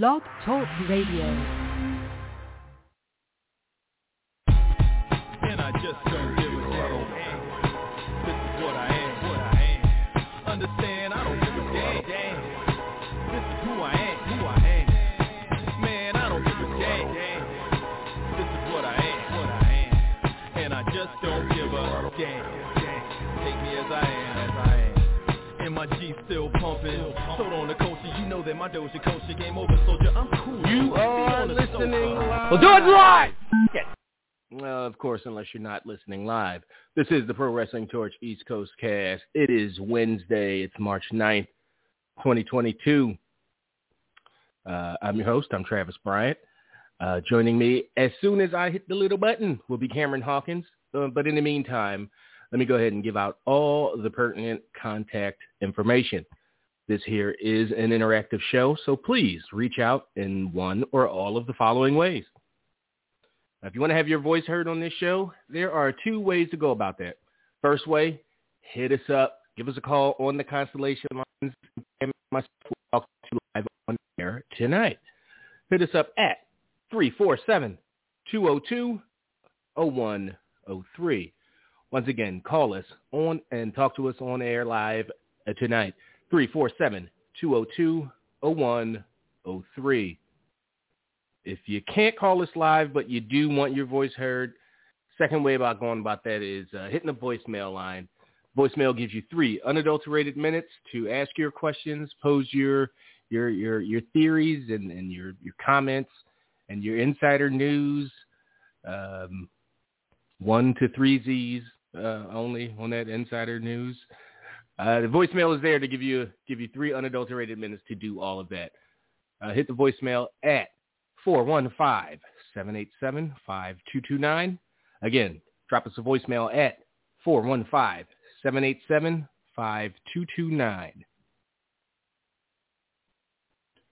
Blog Talk Radio. I just pumping. Sold on the culture, you know that my Doja culture game over, soldier. I'm cool. You Be are on listening live. We'll do it live. Well, of course, unless you're not listening live. This is the Pro Wrestling Torch East Coast cast. It is Wednesday. It's March 9th, 2022. Uh, I'm your host. I'm Travis Bryant. Uh, joining me as soon as I hit the little button will be Cameron Hawkins. Uh, but in the meantime, let me go ahead and give out all the pertinent contact information. This here is an interactive show, so please reach out in one or all of the following ways. Now, if you want to have your voice heard on this show, there are two ways to go about that. First way, hit us up. Give us a call on the Constellation lines. And myself will talk to you live on air tonight. Hit us up at 347-202-0103. Once again, call us on and talk to us on air live tonight. 347-202-0103. If you can't call us live, but you do want your voice heard, second way about going about that is uh, hitting the voicemail line. Voicemail gives you three unadulterated minutes to ask your questions, pose your your your your theories and, and your your comments and your insider news. Um, one to three Z's uh, only on that insider news. Uh, the voicemail is there to give you give you three unadulterated minutes to do all of that. Uh, hit the voicemail at 415-787-5229. Again, drop us a voicemail at 415-787-5229.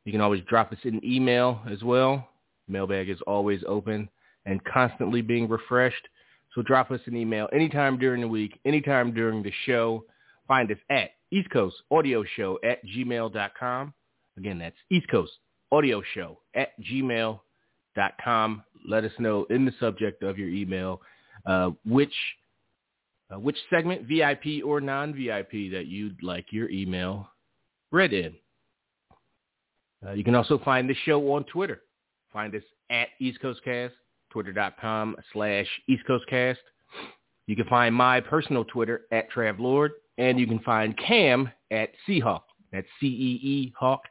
You can always drop us an email as well. Mailbag is always open and constantly being refreshed. So drop us an email anytime during the week, anytime during the show. Find us at East Coast Audio Show at gmail.com. Again, that's East Coast Audio Show at gmail.com. Let us know in the subject of your email uh, which uh, which segment, VIP or non-VIP, that you'd like your email read in. Uh, you can also find the show on Twitter. Find us at East Coast Cast, twitter.com slash East Coast Cast. You can find my personal Twitter at Trav Lord, and you can find Cam at CeeHawk. That's C-E-E Hawk.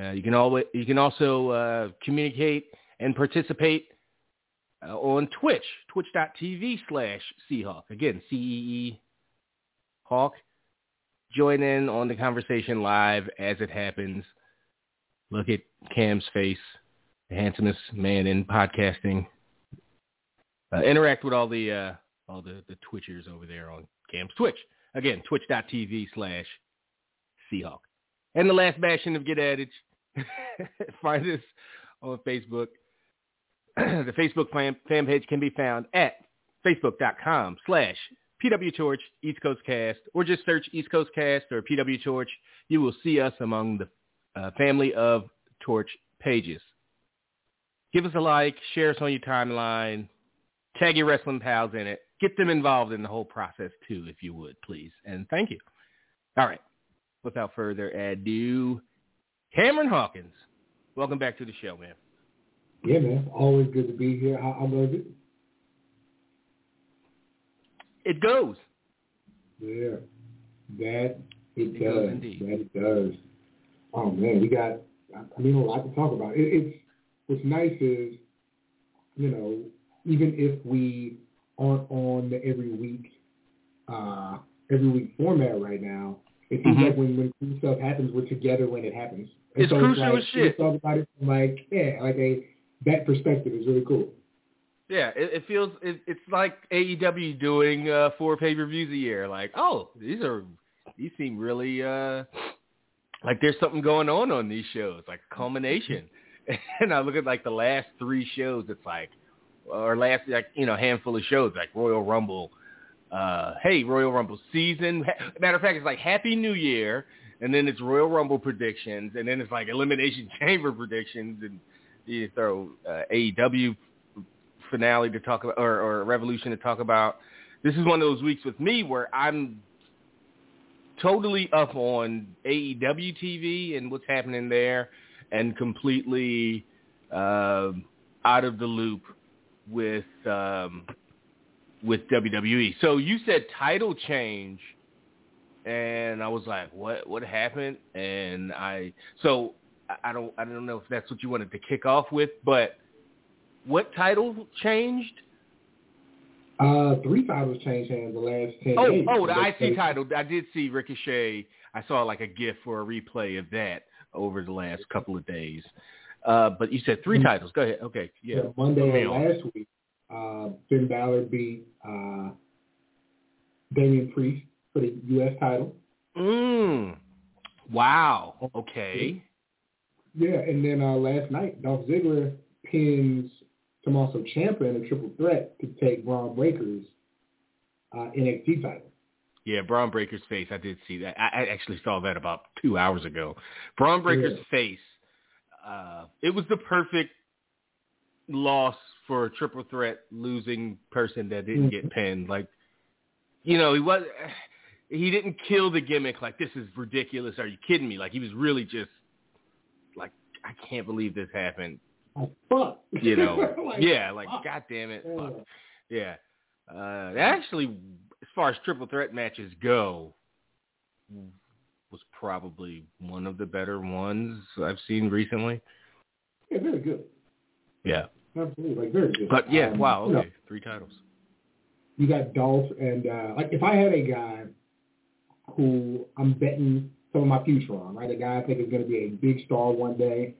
Uh, you can always you can also uh, communicate and participate uh, on Twitch, twitch.tv slash CeeHawk. Again, C-E-E Hawk. Join in on the conversation live as it happens. Look at Cam's face, the handsomest man in podcasting. Uh, interact with all the uh, all the, the Twitchers over there on Cam's Twitch. Again, twitch.tv slash CeeHawk. And the last bastion of Get Adage, find us on Facebook. the Facebook fan, fan page can be found at facebook.com slash PW East Coast Cast, or just search East Coast Cast or PW Torch. You will see us among the uh, family of Torch pages. Give us a like, share us on your timeline, tag your wrestling pals in it. Get them involved in the whole process too, if you would, please. And thank you. All right. Without further ado, Cameron Hawkins, welcome back to the show, man. Yeah, man. Always good to be here. How, how goes it? It goes. Yeah. That it, It does. goes indeed. That it does. Oh man, we got. I mean, a lot to talk about. It, it's what's nice is, you know, even if we aren't on the every week, uh, every week format right now, it seems Mhm. like when when cool stuff happens, we're together when it happens. And It's so crucial like, as shit. Talk about it from like yeah, like a that perspective is really cool. Yeah, it, it feels it, it's like AEW doing uh, four pay per views a year. Like, oh, these are these seem really uh, like there's something going on on these shows, like a culmination. and I look at like the last three shows, it's like, or last like you know handful of shows like Royal Rumble. Uh, hey, Royal Rumble season. Matter of fact, it's like Happy New Year. and then it's Royal Rumble predictions, and then it's like Elimination Chamber predictions, and you throw uh, AEW finale to talk about, or, or Revolution to talk about. This is one of those weeks with me where I'm totally up on AEW TV and what's happening there, and completely uh, out of the loop with um, with WWE. So you said title change, and I was like, "What? What happened?" And I so I don't I don't know if that's what you wanted to kick off with, but what title changed? Uh, three titles changed hands the last ten Oh, days. oh, the IC title. I did see Ricochet. I saw like a GIF for a replay of that over the last couple of days. Uh, but you said 3 Mm. titles. Go ahead. Okay, yeah. Monday Put of on. last week, uh, Finn Balor beat uh, Damian Priest for the U.S. title. Mm. Wow. Okay. Yeah, and then uh, last night, Dolph Ziggler pins Tommaso Ciampa in a triple threat to take Bron Breakker's uh, NXT title. Yeah, Bron Breakker's face. I did see that. I, I actually saw that about two hours ago. Bron Breakker's Yeah. face. Uh, it was the perfect loss for a triple threat losing person that didn't get pinned. Like, you know, he was. He didn't kill the gimmick. Like, this is ridiculous. Are you kidding me? Like, he was really just like, I can't believe this happened. Oh, fuck. You know? Like, yeah. Like, fuck. god damn it. Yeah. Fuck. Yeah. Uh, actually, as far as triple threat matches go, was probably one of the better ones I've seen recently. Yeah, very good. Yeah. Absolutely, like very good. But yeah, Um, wow, you know, okay. Three titles. you got Dolph and uh like if I had a guy who I'm betting some of my future on, right? A guy I think is gonna be a big star one day,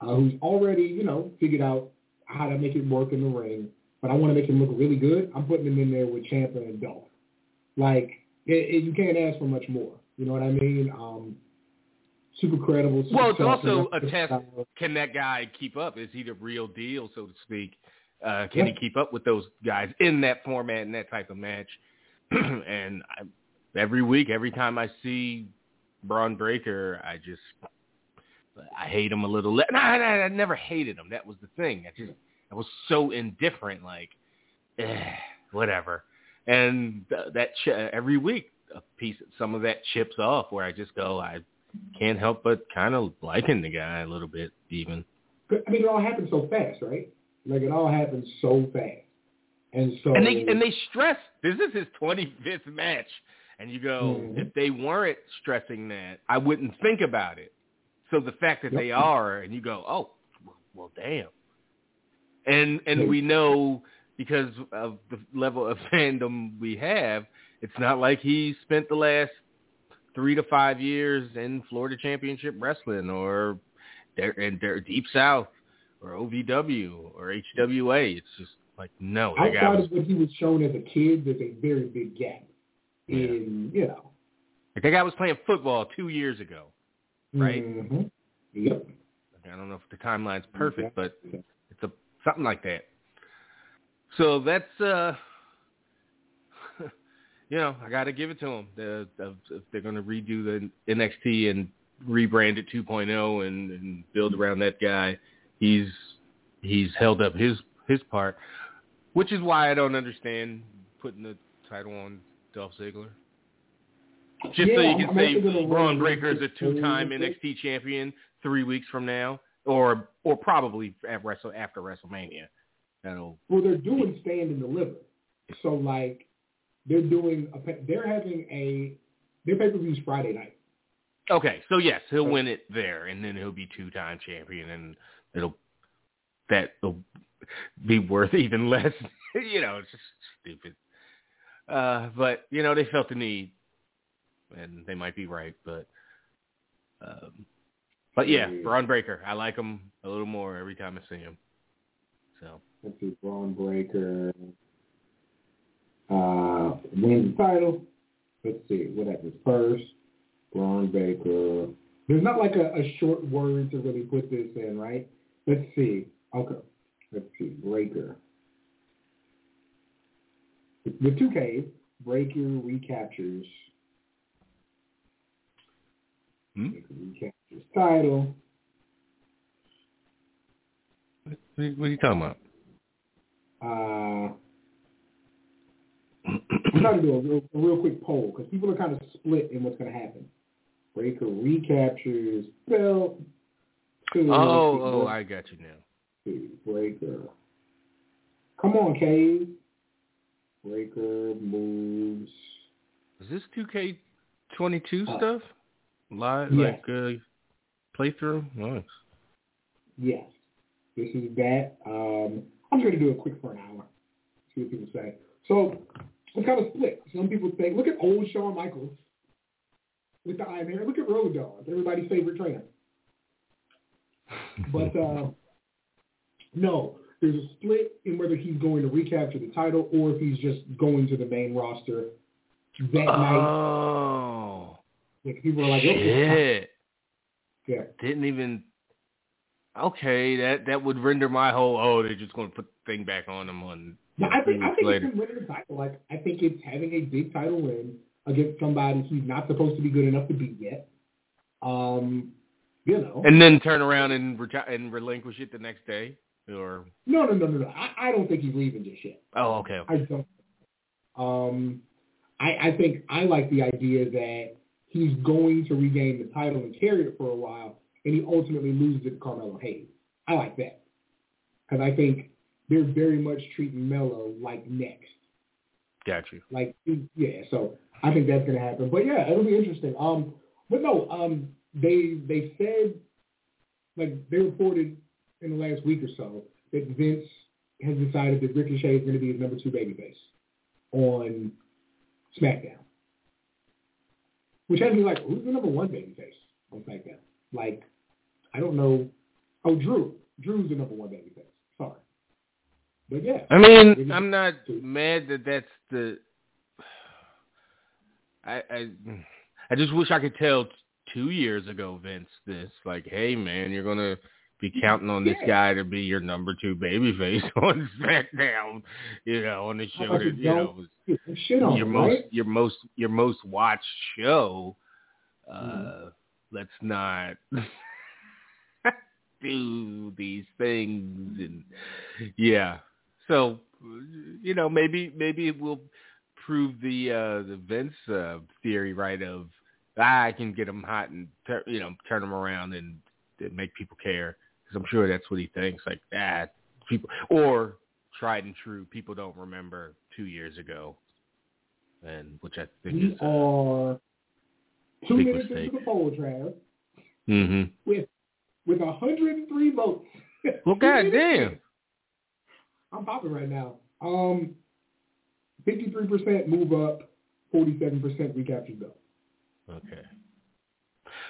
uh, who's already, you know, figured out how to make it work in the ring, but I want to make him look really good, I'm putting him in there with Ciampa and Dolph. Like it, it, you can't ask for much more. You know what I mean? Um super credible. Super Well, it's also a test. Can that guy keep up? Is he the real deal, so to speak? Uh, can he keep up with those guys in that format and that type of match? and I, every week, every time I see Bron Breakker, I just I hate him a little. Le- no, no, I never hated him. That was the thing. I just I was so indifferent. Like, eh, whatever. And th- that ch- every week, a piece, some of that chips off. Where I just go, I can't help but kind of liking the guy a little bit, even. I mean, it all happened so fast, right? Like it all happened so fast, and so And they and they stress this is his 25th match, and you go, Mhm. if they weren't stressing that, I wouldn't think about it. So the fact that Yep. they are, and you go, oh, well damn. And and we know because of the level of fandom we have, it's not like he spent the last three to five years in Florida Championship Wrestling or there in their Deep South or OVW or HWA. It's just like no, that guy outside was of what he was shown as a kid, there's a very big gap in you know. like that guy was playing football two years ago. Right. Mhm. Yep. I don't know if the timeline's perfect, but it's a something like that. So that's uh you know, I got to give it to them. The, the, if they're going to redo the NXT and rebrand it 2.0 and, and build around that guy, he's he's held up his his part, which is why I don't understand putting the title on Dolph Ziggler. Just so you can I'm say Bron Breakker is a two-time. NXT champion three weeks from now, or or probably at Wrestle after WrestleMania. That'll Well, they're doing stand and deliver, so like they're doing a, pa- they're having a their pay per views Friday night. okay. So yes, he'll win it there, and then he'll be two-time champion, and it'll that'll be worth even less. you know, it's just stupid. Uh, but you know, they felt the need, and they might be right, but. Um, but yeah, Yeah. Bron Breakker, I like him a little more every time I see him. So Let's see, Bron Breakker uh, wins the title. Let's see what happens first. Bron Breakker. There's not like a, a short word to really put this in, right? Let's see. Okay. Let's see. Breakker. With two Ks, Breakker recaptures Hmm? Recapture his title. What, what are you talking about? Uh, I'm trying to do a real, a real quick poll because people are kind of split in what's going to happen. Breakker recaptures belt. Oh, oh, I got you now. Breakker. Come on, Cave. Breakker moves. Is this 2K22 Uh, stuff? Live, yes. like uh, playthrough? Nice. Yes, this is that. Um, I'm going to do it quick for an hour. See what people say. So it's kind of split. Some people think, look at old Shawn Michaels with the iron hair. Look at Road Dogg, everybody's favorite trainer. But uh, no, there's a split in whether he's going to recapture the title or if he's just going to the main roster that night. Oh, Like, people are like, shit. yeah. Didn't even. Okay, that that would render my whole. Oh, they're just going to put the thing back on them on. No, I think I think later. it's him winning the title. Like I think it's having a big title win against somebody he's not supposed to be good enough to beat yet. Um, you know, And then turn around and reti- and relinquish it the next day, or no, no, no, no, no. I, I don't think he's leaving just yet. oh, okay. okay. I don't. Um, I, I think I like the idea that he's going to regain the title and carry it for a while, and he ultimately loses it to Carmelo Hayes. I like that because I think they're very much treating Melo like next. Got you. Like, yeah, so I think that's going to happen. But yeah, it'll be interesting. Um, but no, um, they they said, like they reported in the last week or so that Vince has decided that Ricochet is going to be his number two babyface on SmackDown, which has me like, who's the number one babyface on SmackDown? Like, I don't know. Oh, Drew. Drew's the number one babyface. But yeah. I mean, I'm not mad that that's the. I I I just wish I could tell two years ago, Vince, this like, hey man, you're gonna be counting on this Yeah. guy to be your number two babyface on SmackDown, you know, on the show that you know was shit on, your most right? your most your most watched show. Uh, Mhm. Let's not do these things, and yeah. So you know, maybe maybe it will prove the uh, the Vince uh, theory right of ah, I can get him hot and tur- you know turn him around and, and make people care because I'm sure that's what he thinks. Like ah, people or tried and true. People don't remember two years ago, and which I think We is. Are two minutes mistake. into the poll, Trav, hmm with with 103 votes. Well, goddamn. I'm popping right now. Um, 53% move up, 47% recapture go. Okay.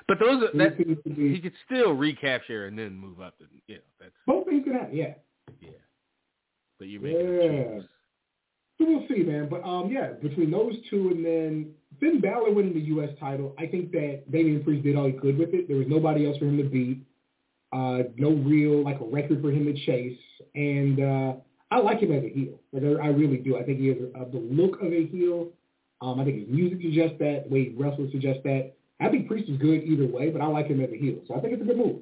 But those are, that seems he could still recapture and then move up. And, you know, that's both things can happen, yeah. yeah. But you're making Yeah. a choice. So we'll see, man. But um, yeah, between those two and then Finn Balor winning the U.S. title, I think that Damian Priest did all he could with it. There was nobody else for him to beat. Uh, no real like a record for him to chase, and uh, I like him as a heel. Like I, I really do. I think he has a, the look of a heel. Um, I think his music suggests that. The way he wrestles suggests that. I think Priest is good either way, but I like him as a heel. So I think it's a good move.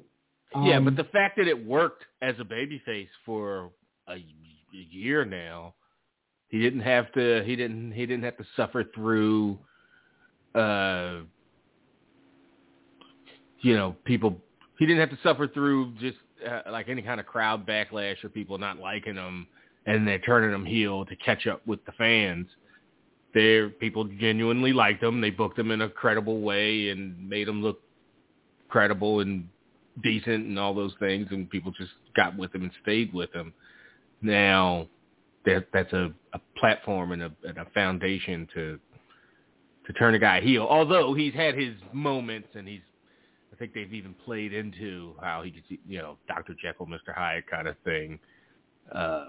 yeah, Um, but the fact that it worked as a babyface for a, a year now, he didn't have to. He didn't. He didn't have to suffer through. Uh, you know, people. He didn't have to suffer through just uh, like any kind of crowd backlash or people not liking him and they're turning him heel to catch up with the fans. There, people genuinely liked him. They booked him in a credible way and made him look credible and decent and all those things, and people just got with him and stayed with him. Now, that that's a, a platform and a, and a foundation to to turn a guy heel. Although he's had his moments, and he's I think they've even played into how he gets you know Dr. Jekyll, Mr. Hyde kind of thing. Uh,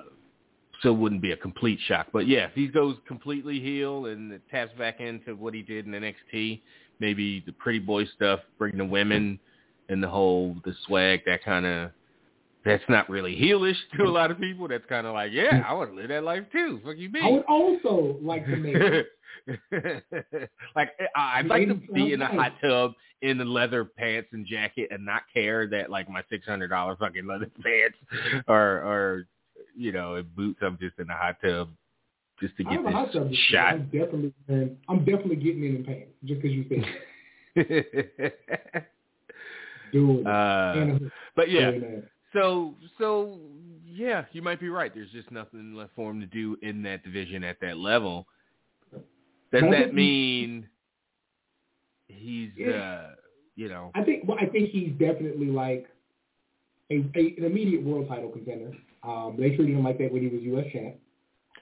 so it wouldn't be a complete shock. But yeah, if he goes completely heel and taps back into what he did in NXT, maybe the pretty boy stuff, bringing the women and the whole the swag, that kind of that's not really heelish to a lot of people. That's kind of like, yeah, I want to live that life too. Fuck you, I would also like to make like I- I'd like to be in a hot tub in the leather pants and jacket and not care that like my six hundred dollar fucking leather pants or or you know in boots. I'm just in a hot tub just to get this shot. I'm definitely, I'm definitely getting in in pants just because you said it. uh, but yeah. So so yeah, you might be right. There's just nothing left for him to do in that division at that level. Does I that mean he's Yeah. uh you know I think well, I think he's definitely like a, a an immediate world title contender. Um, they treated him like that when he was U.S. champ.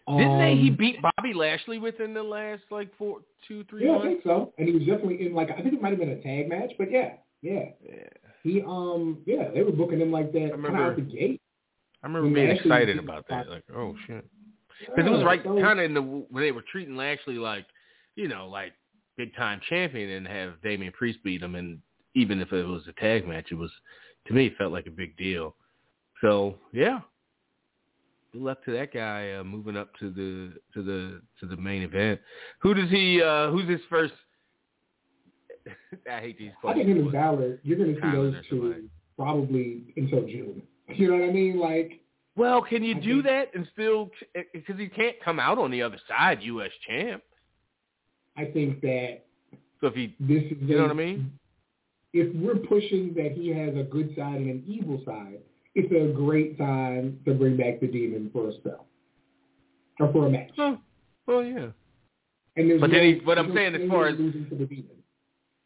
didn't they he Um, beat Bobby Lashley within the last like four two three Yeah, I think so. And he was definitely in like I think it might have been a tag match, but yeah, yeah. Yeah. He um yeah they were booking him like that remember- out the gate. I remember being Lashley excited about that. Like, oh shit. Because it was right so- kind of in the when they were treating Lashley like, you know, like big time champion and have Damian Priest beat him, and even if it was a tag match, it was to me it felt like a big deal. So yeah, good luck to that guy uh, moving up to the to the to the main event. Who does he? uh Who's his first? I hate these I think him and Balor, you're going to see those two probably until June. You know what I mean? Like, Well, can you I do think- that and still because he can't come out on the other side, U.S. champ. I think that So if he, this is you know what I mean? If we're pushing that he has a good side and an evil side, it's a great time to bring back the demon for a spell or for a match. Oh, well, yeah. And there's But then no- he- but I'm saying as far as- losing to the demon.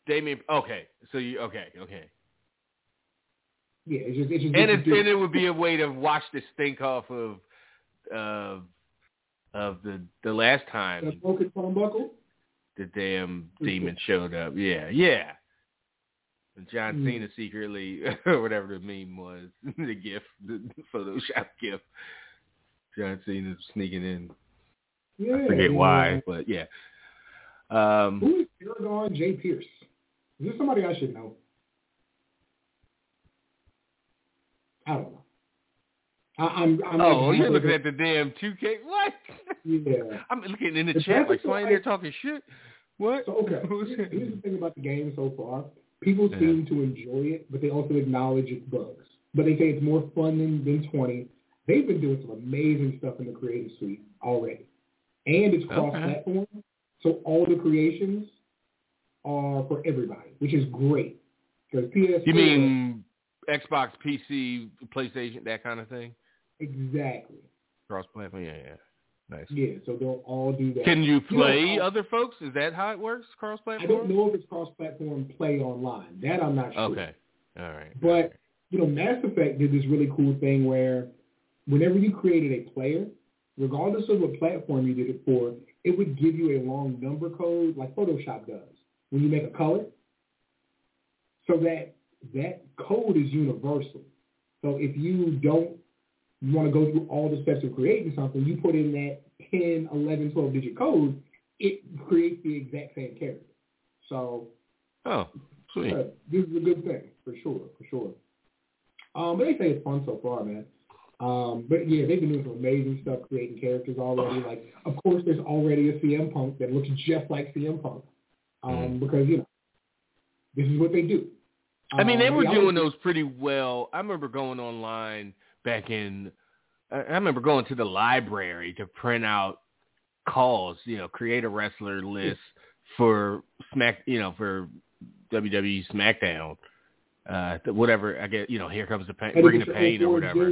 Damien. Okay, so you okay, okay. Yeah, it's just it's just And it's it and it would be a way to wash the stink off of uh, of the the last time broken turnbuckle. the damn demon showed up. Yeah, yeah. And John Mm. Cena secretly, or whatever the meme was, the gif, the Photoshop gif. John Cena sneaking in. Yeah, I forget you why, but yeah. Um, Who is Paragon J. Pierce? Is this somebody I should know? I don't know. I, I'm, I'm oh, you're looking at the damn 2K. What? Yeah. I'm looking in the chat like somebody there talking shit. What? So okay, here's, the thing about the game so far. People Yeah. seem to enjoy it, but they also acknowledge its bugs. But they say it's more fun than, than 20. They've been doing some amazing stuff in the creative suite already. And it's cross-platform, so all the creations are for everybody, which is great. Because PS4, You mean Xbox, PC, PlayStation, that kind of thing? exactly? Cross platform? Yeah, yeah. Nice. Yeah, so they'll all do that. Can you know, play I- other folks? Is that how it works? Cross platform? I don't know if it's cross-platform play online. That I'm not sure. Okay. All right. But you know, Mass Effect did this really cool thing where whenever you created a player, regardless of what platform you did it for, it would give you a long number code like Photoshop does when you make a color. So that that code is universal. So if you don't want to go through all the steps of creating something, you put in that 10, 11, 12 digit code, it creates the exact same character. So Oh, sweet. yeah, this is a good thing for sure, for sure. Um, but they say it's fun so far, man. Um, but yeah, they've been doing some amazing stuff, creating characters already. Like, of course, there's already a CM Punk that looks just like CM Punk, um, Mm. because you know this is what they do. I mean, they Um, were doing those pretty well. I remember going online back in. I remember going to the library to print out calls. You know, create a wrestler list for Smack. You know, for WWE SmackDown. Uh, whatever. I get. You know, here comes the pain, bringing the pain or whatever.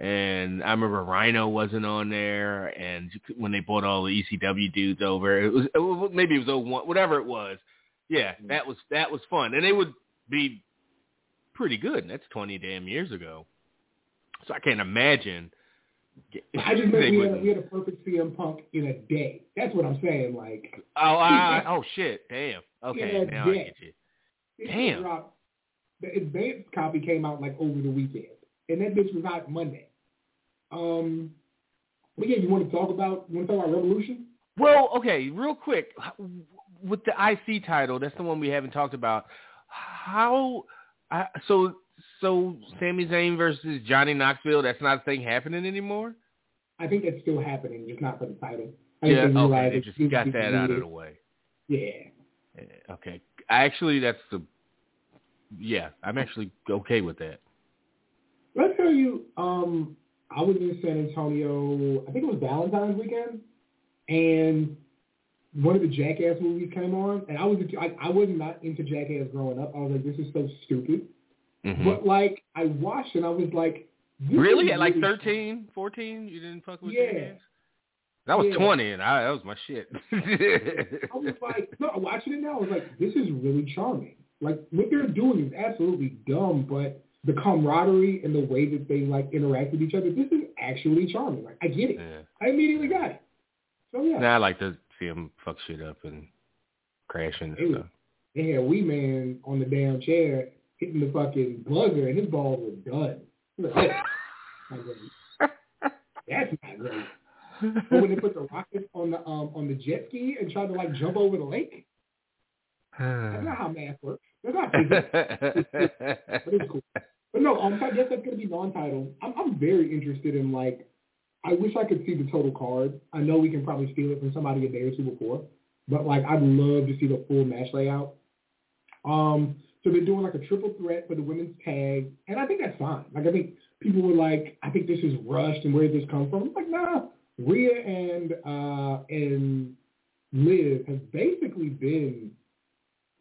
And I remember Rhino wasn't on there, and when they brought all the ECW dudes over, it was, it was maybe it was 01, whatever it was. Yeah, mm-hmm. that was that was fun, and they would be pretty good. And that's twenty damn years ago, so I can't imagine. I just meant we had, a, we had a perfect CM Punk in a day. That's what I'm saying. Like, oh, I, oh shit, damn. Okay, now I get you. it Damn. dropped- The advanced copy came out like over the weekend, and that bitch was out Monday. Um, yeah, you want to talk about you want to talk about Revolution? Well, okay, real quick, with the IC title, that's the one we haven't talked about. How? I, so so Sami Zayn versus Johnny Knoxville, that's not a thing happening anymore? I think that's still happening, just not for the title. I yeah, okay. They just got that out of the way. Yeah. Yeah, Okay. Actually, that's the. Yeah, I'm actually okay with that. Let's tell you, um, I was in San Antonio, I think it was Valentine's weekend, and one of the Jackass movies came on, and I was I, I was not into Jackass growing up. I was like, this is so stupid. Mhm. But like, I watched and I was like, this Really? At like really- 13, 14, you didn't fuck with Yeah. Jackass? That was Yeah. 20, and I, that was my shit. I was like, no, watching it now, I was like, this is really charming. Like what they're doing is absolutely dumb, but the camaraderie and the way that they like interact with each other, this is actually charming. Like I get it. yeah. I immediately got it. So yeah, Now I like to see them fuck shit up and crashing and stuff. they had Wee Man on the damn chair hitting the fucking buzzer, and his balls were done. Like, "Oh, not great. That's not great. But when they put the rocket on the um on the jet ski and tried to like jump over the lake, that's not how math works. That's not physics. but it's cool. But no, um, I guess that's gonna be non-title. I'm I'm very interested in like. I wish I could see the total card. I know we can probably steal it from somebody a day or two before, but like I'd love to see the full match layout. Um, so they're doing like a triple threat for the women's tag, and I think that's fine. Like I think people were like, I think this is rushed, and where did this come from? I'm like, nah, Rhea and uh and Liv have basically been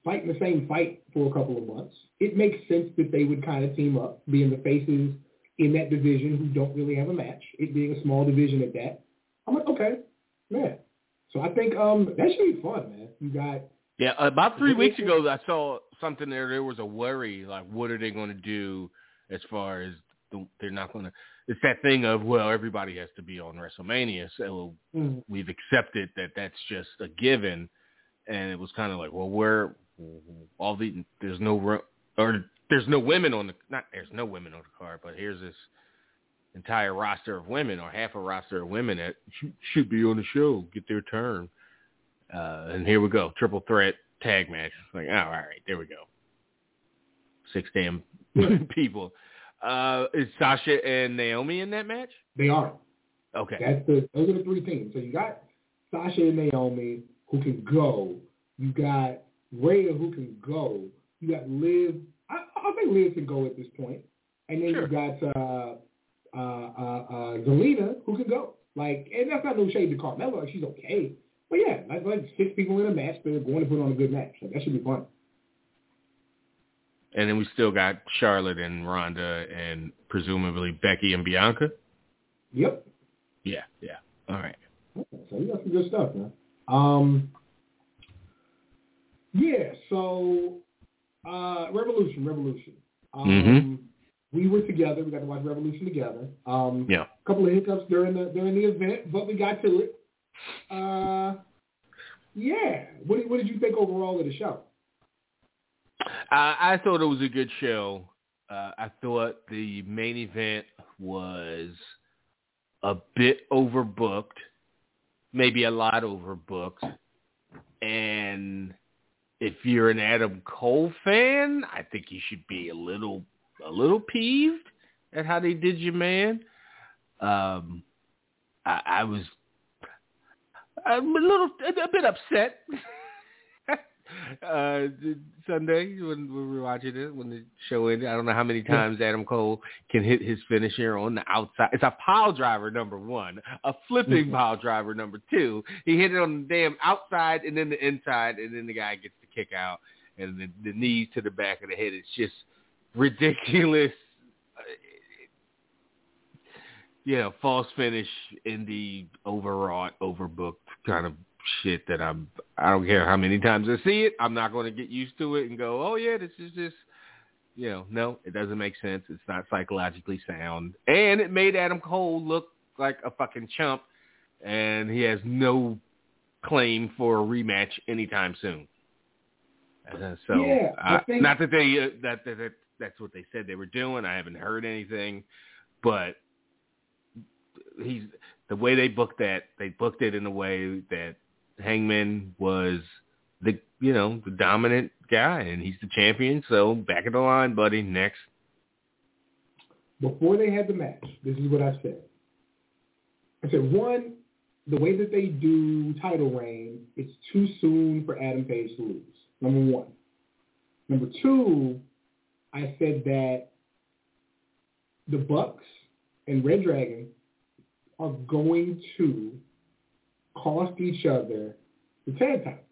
fighting the same fight for a couple of months. It makes sense that they would kind of team up, being the faces in that division who don't really have a match, it being a small division at that. I'm like, okay, man. So I think um that should be fun, man. You got Yeah, about three weeks ago, I saw something there. There was a worry, like, what are they going to do as far as the, they're not going to? It's that thing of well, everybody has to be on WrestleMania, so mm, we've accepted that that's just a given, and it was kind of like, well, where all the there's no or there's no women on the not there's no women on the card, but here's this entire roster of women or half a roster of women that should, should be on the show, get their turn. Uh, and here we go, triple threat tag match. Like, oh, all right, there we go. Six damn people. Uh, is Sasha and Naomi in that match? they are. Okay. That's the those are the three teams. So you got Sasha and Naomi who can go. You got Rhea who can go. You got Liv. I, I think Liv can go at this point. And then Sure. you got uh, uh, uh, uh, Zelina who can go. Like, and that's not no shade to Carmella. Like, she's okay. But yeah, like, like six people in a match that are going to put on a good match. So that should be fun. And then we still got Charlotte and Ronda and presumably Becky and Bianca. Yep. Yeah, yeah. All right. Okay, so you got some good stuff, man. Um, yeah. So, uh, Revolution, Revolution. Um, Mhm. We were together. We got to watch Revolution together. Um, Yeah. A couple of hiccups during the during the event, but we got to it. Uh, yeah. What did, what did you think overall of the show? Uh, I thought it was a good show. Uh, I thought the main event was a bit overbooked, maybe a lot overbooked. And if you're an Adam Cole fan, I think you should be a little a little peeved at how they did your man. Um, I, I was a little a bit upset uh Sunday when we were watching it when the show ended. I don't know how many times Adam Cole can hit his finisher on the outside. It's a pile driver number one, a flipping Mhm. pile driver number two. He hit it on the damn outside and then the inside, and then the guy gets kick out and the, the knees to the back of the head. It's just ridiculous. You know, false finish in the overwrought, overbooked kind of shit that I'm. I don't care how many times I see it. I'm not going to get used to it and go, oh yeah, this is just. You know, no, it doesn't make sense. It's not psychologically sound, and it made Adam Cole look like a fucking chump, and he has no claim for a rematch anytime soon. Uh, so, Yeah, uh, think- not that they uh, that, that that that's what they said they were doing. I haven't heard anything, but he's the way they booked that. They booked it in a way that Hangman was the you know the dominant guy, and he's the champion. So back in the line, buddy. Next, before they had the match, this is what I said. I said, one, the way that they do title reign, it's too soon for Adam Page to lose. Number one. Number two, I said that the Bucks and Red Dragon are going to cost each other the tag titles.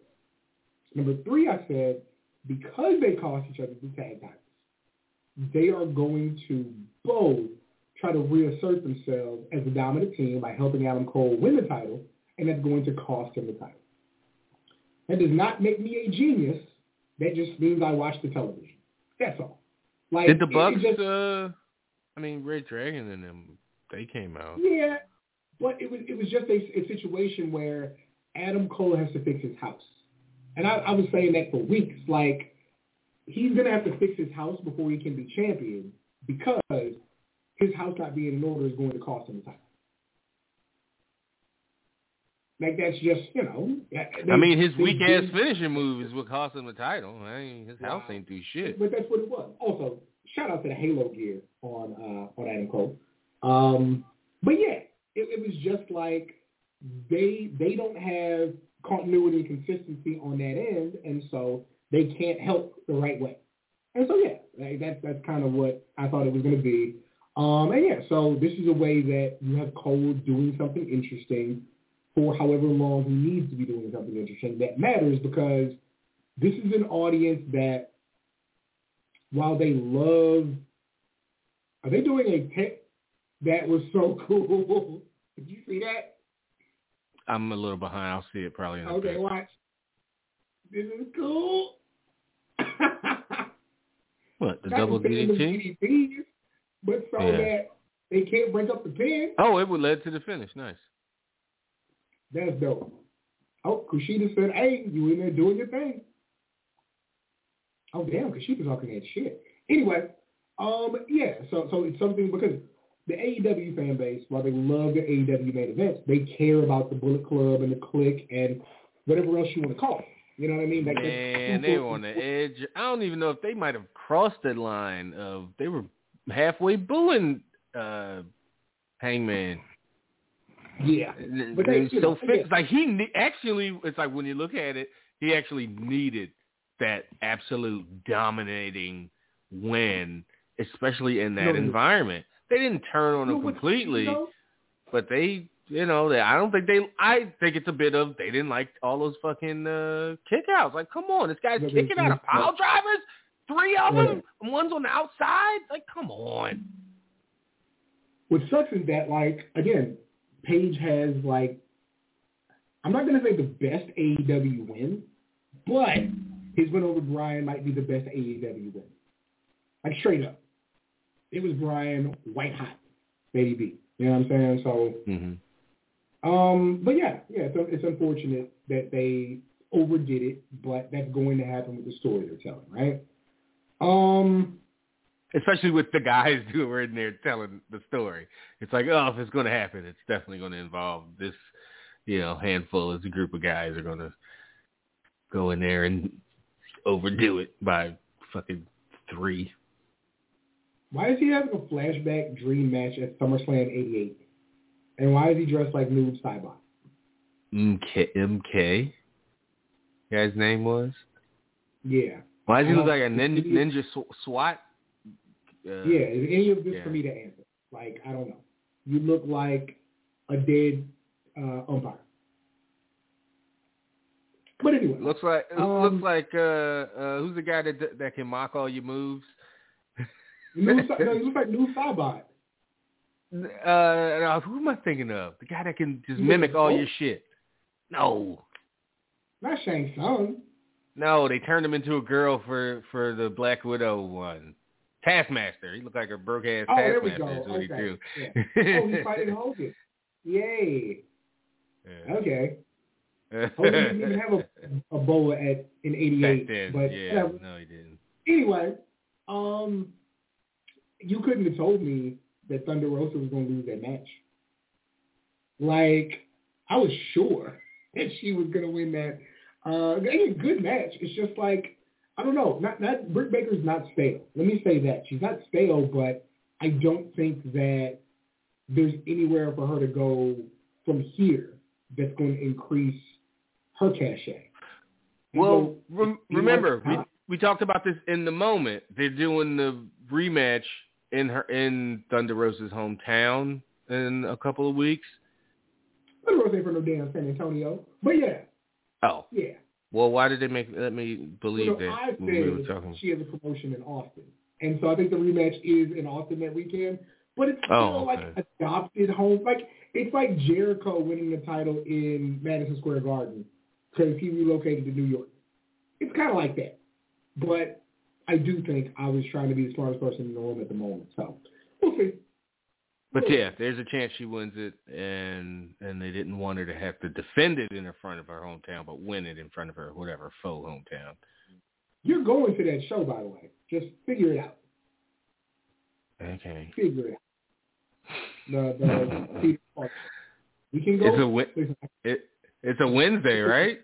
Number three, I said, because they cost each other the tag titles, they are going to both try to reassert themselves as a dominant team by helping Adam Cole win the title, and that's going to cost him the title. That does not make me a genius. That just means I watch the television. That's all. Like, Did the Bucks? Just, uh, I mean, Red Dragon and them, they came out. Yeah, but it was it was just a, a situation where Adam Cole has to fix his house, and I, I was saying that for weeks. Like, he's gonna have to fix his house before he can be champion because his house not being in order is going to cost him the title. Like that's just you know. They, I mean, his weak ass finishing move is what cost him the title. I mean, his house Wow. ain't do shit. But that's what it was. Also, shout out to the Halo gear on uh, on Adam Cole. Um, but yeah, it, it was just like they they don't have continuity and consistency on that end, and so they can't help the right way. And so yeah, like, that's that's kind of what I thought it was going to be. Um, and yeah, so this is a way that you have Cole doing something interesting for however long he needs to be doing something interesting that matters because this is an audience that while they love, are they doing a tech that was so cool? Did you see that? I'm a little behind. I'll see it probably in a Okay, watch. This is cool. What, the Not double to send them DDT? DDTs, but so Yeah. that they can't break up the pin. Oh, it would led to the finish. Nice. That's dope. Oh, Kushida said, hey, you in there doing your thing. Oh, damn, Kushida talking that shit. Anyway, um, yeah, so so it's something because the AEW fan base, while they love the AEW main events, they care about the Bullet Club and the Click and whatever else you want to call it. You know what I mean? Like, Man, they were on the edge. I don't even know if they might have crossed that line of they were halfway booing uh Hangman. Yeah. But they- so know, yeah. Like he ne- actually, it's like when you look at it, he actually needed that absolute dominating win, especially in that No, environment. They didn't turn on him completely, you know? but they, you know, they, I don't think they. I think it's a bit of they didn't like all those fucking uh, kickouts. Like, come on, this guy's No, kicking out of pile drivers, three of them, one's on the outside. Like, come on. What sucks is that, like, again, Page has, like, I'm not going to say the best AEW win, but his win over Brian might be the best AEW win. Like, straight up. It was Brian white hot, baby B. You know what I'm saying? So, hmm um, but yeah, yeah, it's, it's unfortunate that they overdid it, but that's going to happen with the story they're telling, right? Um, especially with the guys who were in there telling the story. It's like, oh, if it's going to happen, it's definitely going to involve this, you know, handful. As a group of guys are going to go in there and overdo it by fucking three. Why is he having a flashback dream match at SummerSlam 88? And why is he dressed like Noob Saibot? MK, MK, guy's name was. Yeah. Why does he look Uh, like a ninja, ninja SWAT? Uh, Yeah, is any of this yeah. for me to answer? Like, I don't know. You look like a dead uh, umpire. But anyway, Looks like Um, looks like uh, uh, who's the guy that that can mock all your moves? Sa- no, you look like Noob Saibot. Uh, who am I thinking of? The guy that can just You mimic all your shit. No, Not Shang Tsung. no, they turned him into a girl for for the Black Widow one. Taskmaster. He looked like a broke ass Oh, there we Taskmaster. go. Is what he Okay. Yeah. Oh, he's fighting Hogan. Yay. Yeah. Okay. Hogan didn't even have a, a boa at in '88, but yeah, whatever. no, he didn't. Anyway, um, you couldn't have told me that Thunder Rosa was going to lose that match. Like, I was sure that she was going to win that. Uh, a good match. It's just like I don't know. Not not Britt Baker's not stale. Let me say that she's not stale, but I don't think that there's anywhere for her to go from here that's going to increase her cachet. Well, rem- remember we we talked about this in the moment. They're doing the rematch in her in Thunder Rosa's hometown in a couple of weeks. Thunder Rosa ain't from no damn San Antonio, but yeah. Oh. Yeah. Well, why did they make let me believe no, that I said we were talking? she has a promotion in Austin, and so I think the rematch is in Austin that weekend. But it's oh, still Oh, like adopted home. Like it's like Jericho winning the title in Madison Square Garden because he relocated to New York. It's kind of like that. But I do think I was trying to be the smartest person in the room at the moment. So we'll see. But yeah, there's a chance she wins it, and and they didn't want her to have to defend it in the front of her hometown, but win it in front of her whatever faux hometown. You're going to that show, by the way. Just figure it out. Okay. Figure it out. The the Peter Park. We can go. It's a win- It it's a Wednesday, right?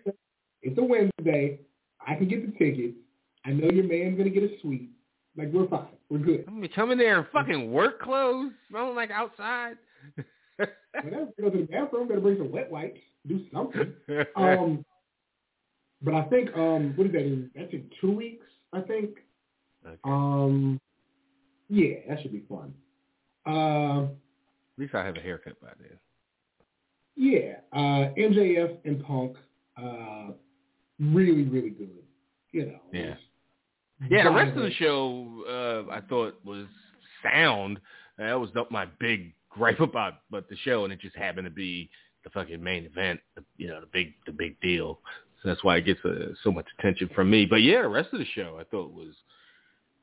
It's a Wednesday. I can get the tickets. I know your man's gonna get a suite. Like we're fine. We're good. I'm gonna come in there in fucking work clothes, smelling like outside. Whatever. Go to the bathroom. Better bring some wet wipes. Do something. Um, but I think um, what is that? In, that's in two weeks. I think. Okay. Um, yeah, that should be fun. Uh, At least I have a haircut by then. yeah, uh, MJF and Punk, uh, really, really good. You know. Yeah. Yeah, the rest of the show uh, I thought was sound. That was not my big gripe about but the show, and it just happened to be the fucking main event. The, you know, the big the big deal. So that's why it gets uh, so much attention from me. But yeah, the rest of the show I thought was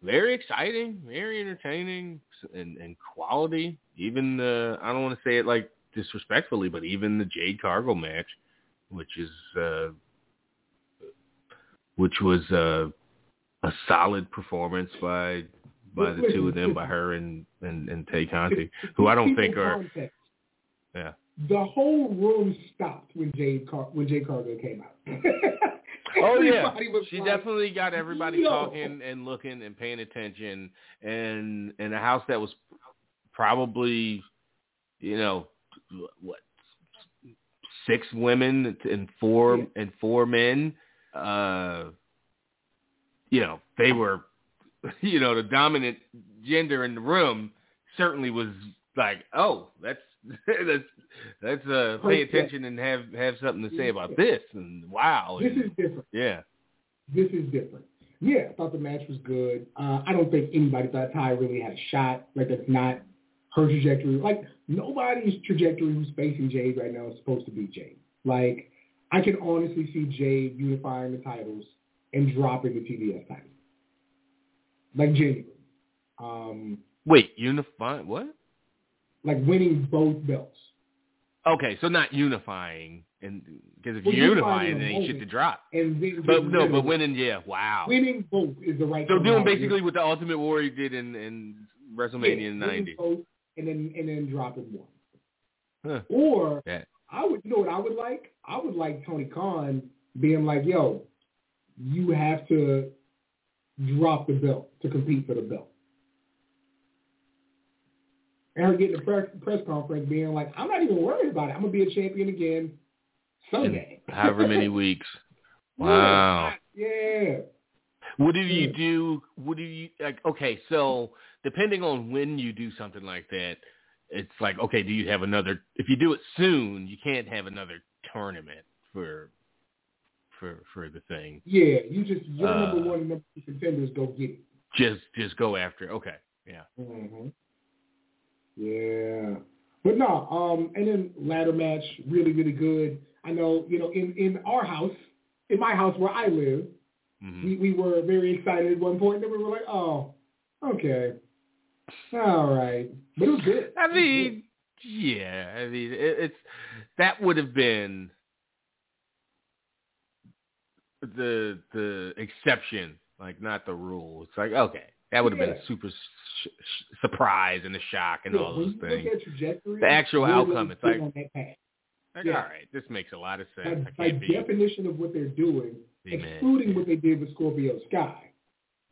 very exciting, very entertaining, and, and quality. Even the I don't want to say it like disrespectfully, but even the Jade Cargill match, which is uh, which was uh, a solid performance by by the two of them, by her and and, and Tay Conti, who I don't think are context. yeah. The whole room stopped when Jade Car- when Jade Cargill came out. Oh yeah, she like, definitely got everybody Yo. talking and looking and paying attention, and in a house that was probably, you know, what six women and four Yeah. and four men. Uh, you know, they were, you know, the dominant gender in the room certainly was like, oh, that's that's that's uh, pay attention and have have something to say about this, and wow, This and- is different. yeah. This is different. Yeah, I thought the match was good. Uh, I don't think anybody thought Ty really had a shot. Like that's not her trajectory. Like nobody's trajectory who's facing Jade right now is supposed to be Jade. Like I can honestly see Jade unifying the titles and dropping the TBS title. Like genuinely. Um, Wait, unifying what? like winning both belts. Okay, so not unifying, and because if Well, you unifying unify, then ain't shit to drop. And then But no, but winning, yeah, wow. winning both is the right thing. So doing basically what the Ultimate Warrior did in, in WrestleMania Yeah, '90. both and then and then dropping one. Huh. Or Yeah. I would, you know what I would like? I would like Tony Khan being like, yo, you have to drop the belt to compete for the belt. And her getting a press, press conference being like, I'm not even worried about it. I'm going to be a champion again Sunday. However many weeks. Wow. Yeah. What do you do? What do you like? Okay, so depending on when you do something like that, it's like okay, do you have another? If you do it soon, you can't have another tournament for for for the thing. Yeah. You just, your Uh, number one and number two contenders go get it. Just just go after. it. Okay, yeah. hmm Yeah. But no, um, and then ladder match, really, really good. I know, you know, in, in our house, in my house where I live, hmm we, we were very excited at one point, and then we were like, oh, okay. All right. But it was good. I mean, yeah. I mean, it, it's that would have been the the exception, like not the rule. It's like okay, that would have been a super sh- sh- surprise and a shock and Yeah, all those things. The actual outcome, it's like- on that path. Like, Yeah. all right, this makes a lot of By, sense. By be, definition of what they're doing, excluding what they did with Scorpio Sky,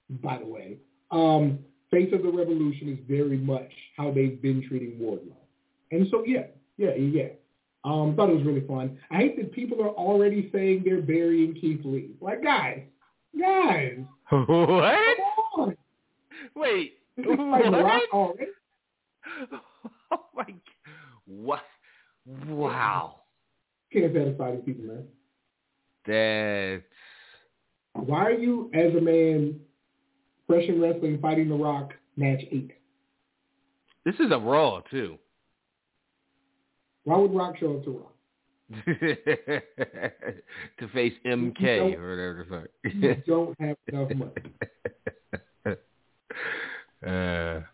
by the way. Um, face of the revolution is very much how they've been treating Wardlow. And so yeah, yeah, yeah. Um, thought it was really fun. I hate that people are already saying they're burying Keith Lee. Like guys, guys, what? come on. Wait, This is like rock already. Oh my! g- What? Wow. Can't satisfy these people, man. That's Why are you, as a man, fresh in wrestling, fighting The Rock, match eight? this is a Raw too. Why would Rock show up to Raw? to face MK or whatever the You don't have enough money.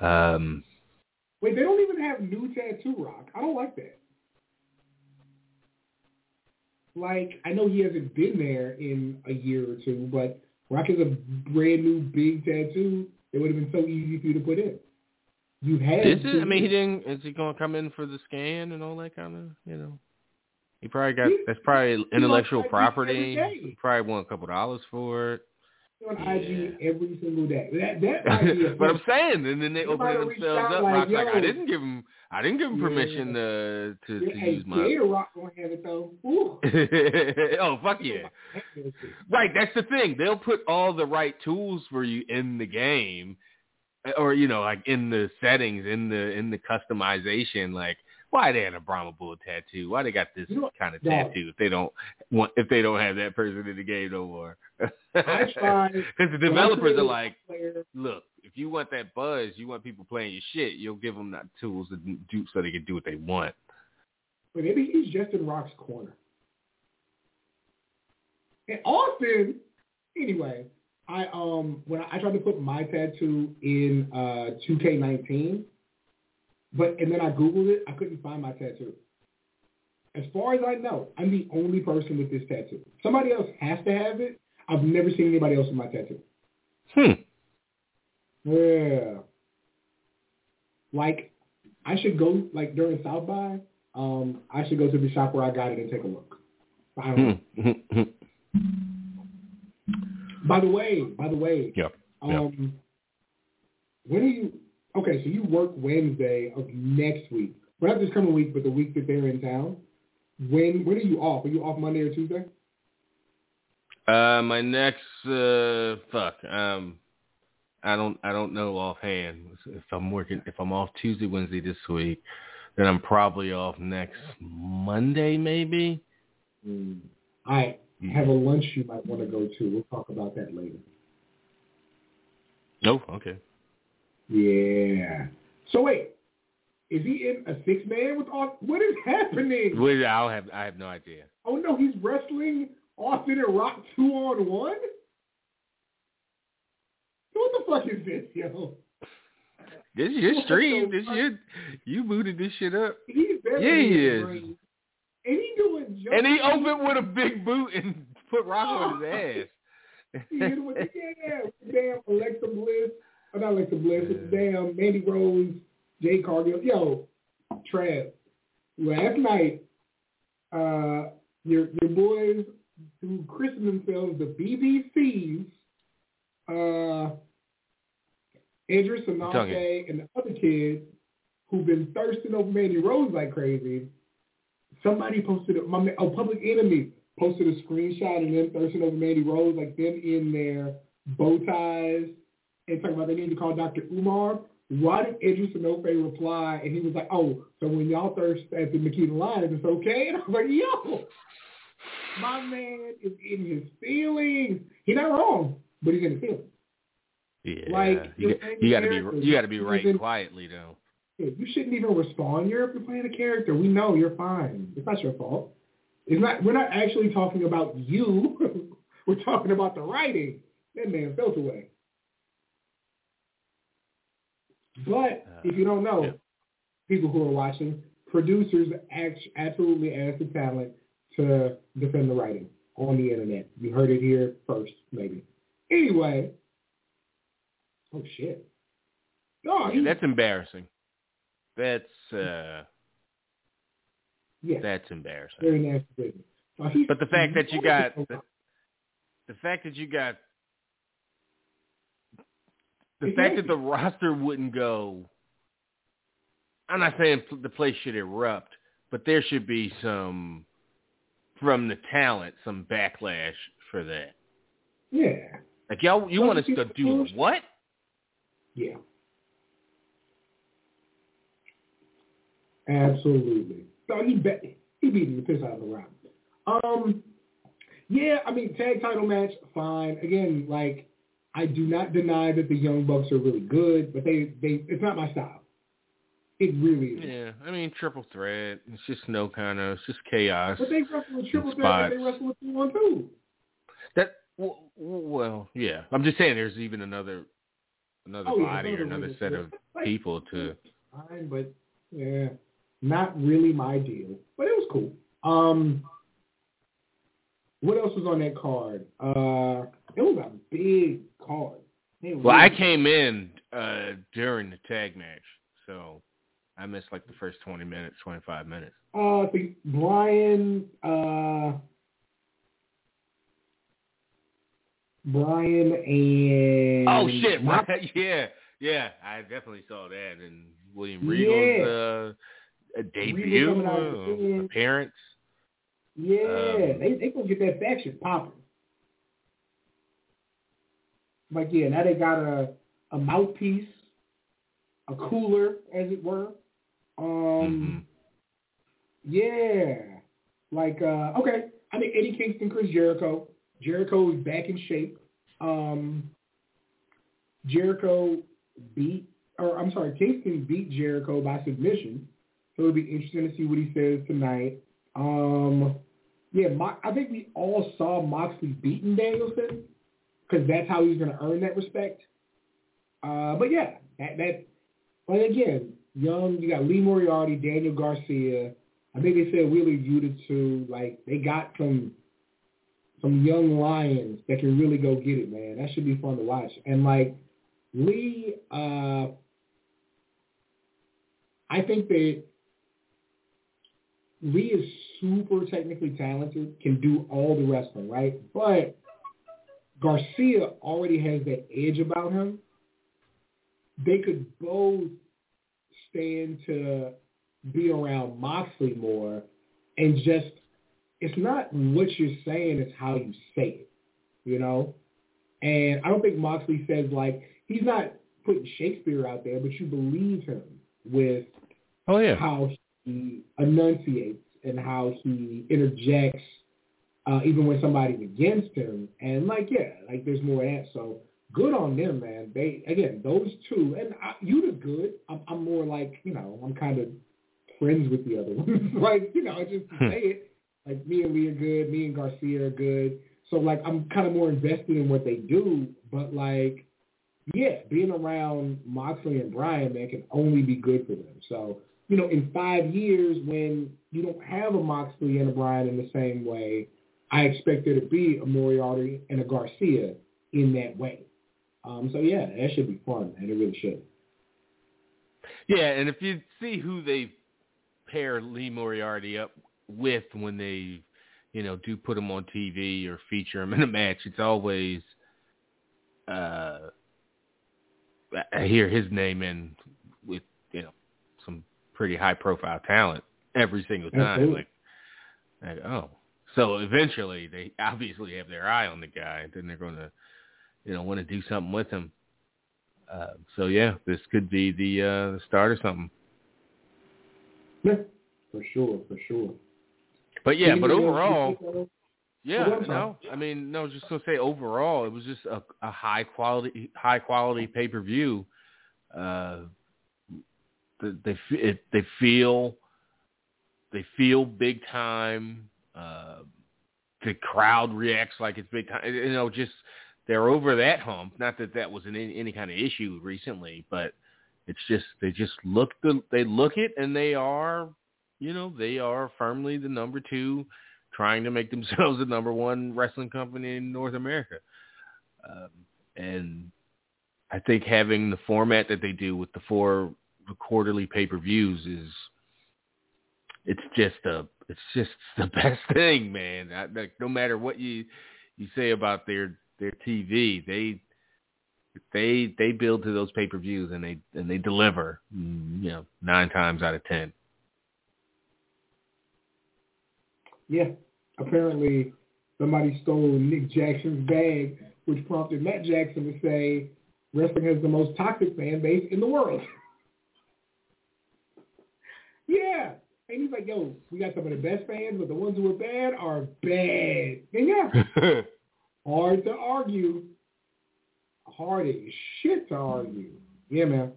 uh, um, Wait, they don't even have new tattoo Rock. I don't like that. Like, I know he hasn't been there in a year or two, but Rock is a brand new big tattoo. It would have been so easy for you to put in. You had. is it? I mean, he didn't. Is he going to come in for the scan and all that kind of? You know, he probably got. He- That's probably intellectual property. He probably want a couple dollars for it. on Yeah. IG every single day. That that but I'm saying, and then they open themselves up. like, Rock's like, I didn't give him. I didn't give him Yeah. permission to to, Yeah, to hey, use my. Gator Rock gonna have it though. Oh fuck yeah! Right, that's the thing. They'll put all the right tools for you in the game, Uh, or you know, like in the settings, in the in the customization. Like, why they had a Brahma Bull tattoo? Why they got this You know- kind of dog. tattoo if they don't want if they don't have that person in the game no more? Because the developers are like, look, if you want that buzz, you want people playing your shit, you'll give them the tools to do so they can do what they want. but maybe he's just in Rock's corner. And Austin, anyway, I um when I, I tried to put my tattoo in uh 2K19, but and then I googled it, I couldn't find my tattoo. As far as I know, I'm the only person with this tattoo. Somebody else has to have it. I've never seen anybody else with my tattoo. Hmm. Yeah. Like, I should go, like, during South by, um, I should go to the shop where I got it and take a look. I don't know. Hmm. By the way, by the way, Yep. um, when are you, okay, so you work Wednesday of next week. Well, not this coming week, but the week that they're in town. When, when are you off? Are you off Monday or Tuesday? Uh, my next uh, fuck. Um, I don't I don't know offhand if I'm working if I'm off Tuesday Wednesday this week, then I'm probably off next Monday maybe. I have a lunch you might want to go to. We'll talk about that later. No, okay. Yeah. So wait, is he in a six man with all? What is happening? Well, I'll have I have no idea. Oh no, he's wrestling Austin and Rock two on one. What the fuck is this, yo? This is your stream. This your you booted this shit up. He's Yeah, he is. brain. And he doing And he opened with a big boot and put rock on his ass. He hit him with the, yeah, damn Alexa Bliss. Oh, not Alexa Bliss. The damn Mandy Rose, Jay Cargill. Yo, Trav. Last night, uh, your your boys who christened themselves the BBCs, uh, Idris Anante and the other kid who've been thirsting over Mandy Rose like crazy. Somebody posted a, my oh Public Enemy posted a screenshot of them thirsting over Mandy Rose, like them in their bow ties and talking about they need to call Dr. Umar. Why did Edris Enofé reply? And he was like, oh, so when y'all thirst at the Nikita Lyons, it's okay? And I was like, yo, my man is in his feelings. He's not wrong, but he's in his feelings. Yeah, Like, you, got- you got to be you got to be right Even- quietly though. You shouldn't even respond. You're, you're playing a character. We know you're fine. It's not your fault. It's not. We're not actually talking about you. we're talking about the writing. That man felt away. But Uh, if you don't know, yeah. people who are watching, producers act, absolutely ask the talent to defend the writing on the internet. You heard it here first, maybe. Anyway. Oh shit. Oh, he, That's embarrassing. That's uh yeah. that's embarrassing. Very nasty business. But the fact that you got the, the fact that you got the fact that the roster wouldn't go. I'm not saying the place should erupt, but there should be some from the talent, some backlash for that. Yeah, Like y'all, you Well, want us to do what? yeah, absolutely. So he bet he beat the piss out of the round. Um, yeah, I mean tag title match, fine. Again, like I do not deny that the Young Bucks are really good, but they they it's not my style. It really is. Yeah, I mean triple threat. It's just no kind of. It's just chaos. But they wrestle with triple threat they wrestle with two on two. That well, yeah. I'm just saying there's even another another Oh, yeah, body or another another way to set of people to. fine, but yeah, not really my deal. But it was cool. Um, what else was on that card? Uh, it was a big card. Well, I came in uh during the tag match, so I missed like the first 20 minutes, 25 minutes. Uh, I think Bryan. Uh, Bryan and Oh shit! Yeah, yeah. I definitely saw that and William Regal's uh, debut coming out of the uh, appearance. Yeah, Um, they they gonna get that faction popping. But yeah, now they got a a mouthpiece, a cooler, as it were. Um, yeah, like uh, okay. I mean Eddie Kingston, Chris Jericho. Jericho is back in shape. Um, Jericho beat, or I'm sorry, Kingston beat Jericho by submission. So it'll be interesting to see what he says tonight. Um, yeah, Mo- I think we all saw Moxley beating Danielson because that's how he's going to earn that respect. Uh, but yeah, that that. But again, young, you got Lee Moriarty, Daniel Garcia. I think they said Wheeler Yuta too. Like they got some some young lions that can really go get it, man. That should be fun to watch. And like Lee, uh, I think that Lee is super technically talented, can do all the wrestling, right? But Garcia already has that edge about him. They could both stand to be around Moxley more and just it's not what you're saying, it's how you say it, you know? And I don't think Moxley says like he's not putting Shakespeare out there, but you believe him with Oh yeah. how he enunciates and how he interjects, uh, even when somebody's against him. And like, yeah, like there's more that. So good on them, man. They again, those two, and I, Yuta's good. I'm, I'm more like, you know, I'm kind of friends with the other ones. like, you know, I just Hmm. say it. Like me and Lee are good. Me and Garcia are good. So like, I'm kind of more invested in what they do. But like, yeah, being around Moxley and Bryan, man, can only be good for them. So, you know, in five years when you don't have a Moxley and a Bryan in the same way, I expect there to be a Moriarty and a Garcia in that way. Um, so yeah, that should be fun, and it really should. Yeah, and if you see who they pair Lee Moriarty up with when they, you know, do put him on TV or feature him in a match, it's always uh I hear his name in with, you know, some pretty high profile talent every single time. Like, like oh. So eventually they obviously have their eye on the guy, then they're gonna, you know, want to do something with him. Uh, so yeah, this could be the uh, the start of something. Yeah, for sure, for sure. But yeah, but Anything else you overall, yeah, Oh, no, I mean, no, just to say overall, it was just a, a high quality, high quality pay per view. Uh, they it, they feel they feel big time. Uh, the crowd reacts like it's big time. You know, just they're over that hump. Not that that was an, any, kind of issue recently, but it's just they just look the they look it and they are, you know, they are firmly the number two, trying to make themselves the number one wrestling company in North America. Um, and I think having the format that they do with the four quarterly pay per views is it's just a it's just the best thing, man. I, like no matter what you you say about their their TV, they they they build to those pay per views and they and they deliver. mm, You know, nine times out of ten. Yeah. Apparently, somebody stole Nick Jackson's bag, which prompted Matt Jackson to say, "Wrestling has the most toxic fan base in the world." yeah. And he's like, "Yo, we got some of the best fans, but the ones who are bad are bad." And yeah, hard to argue. Hard as shit to argue. Yeah, man.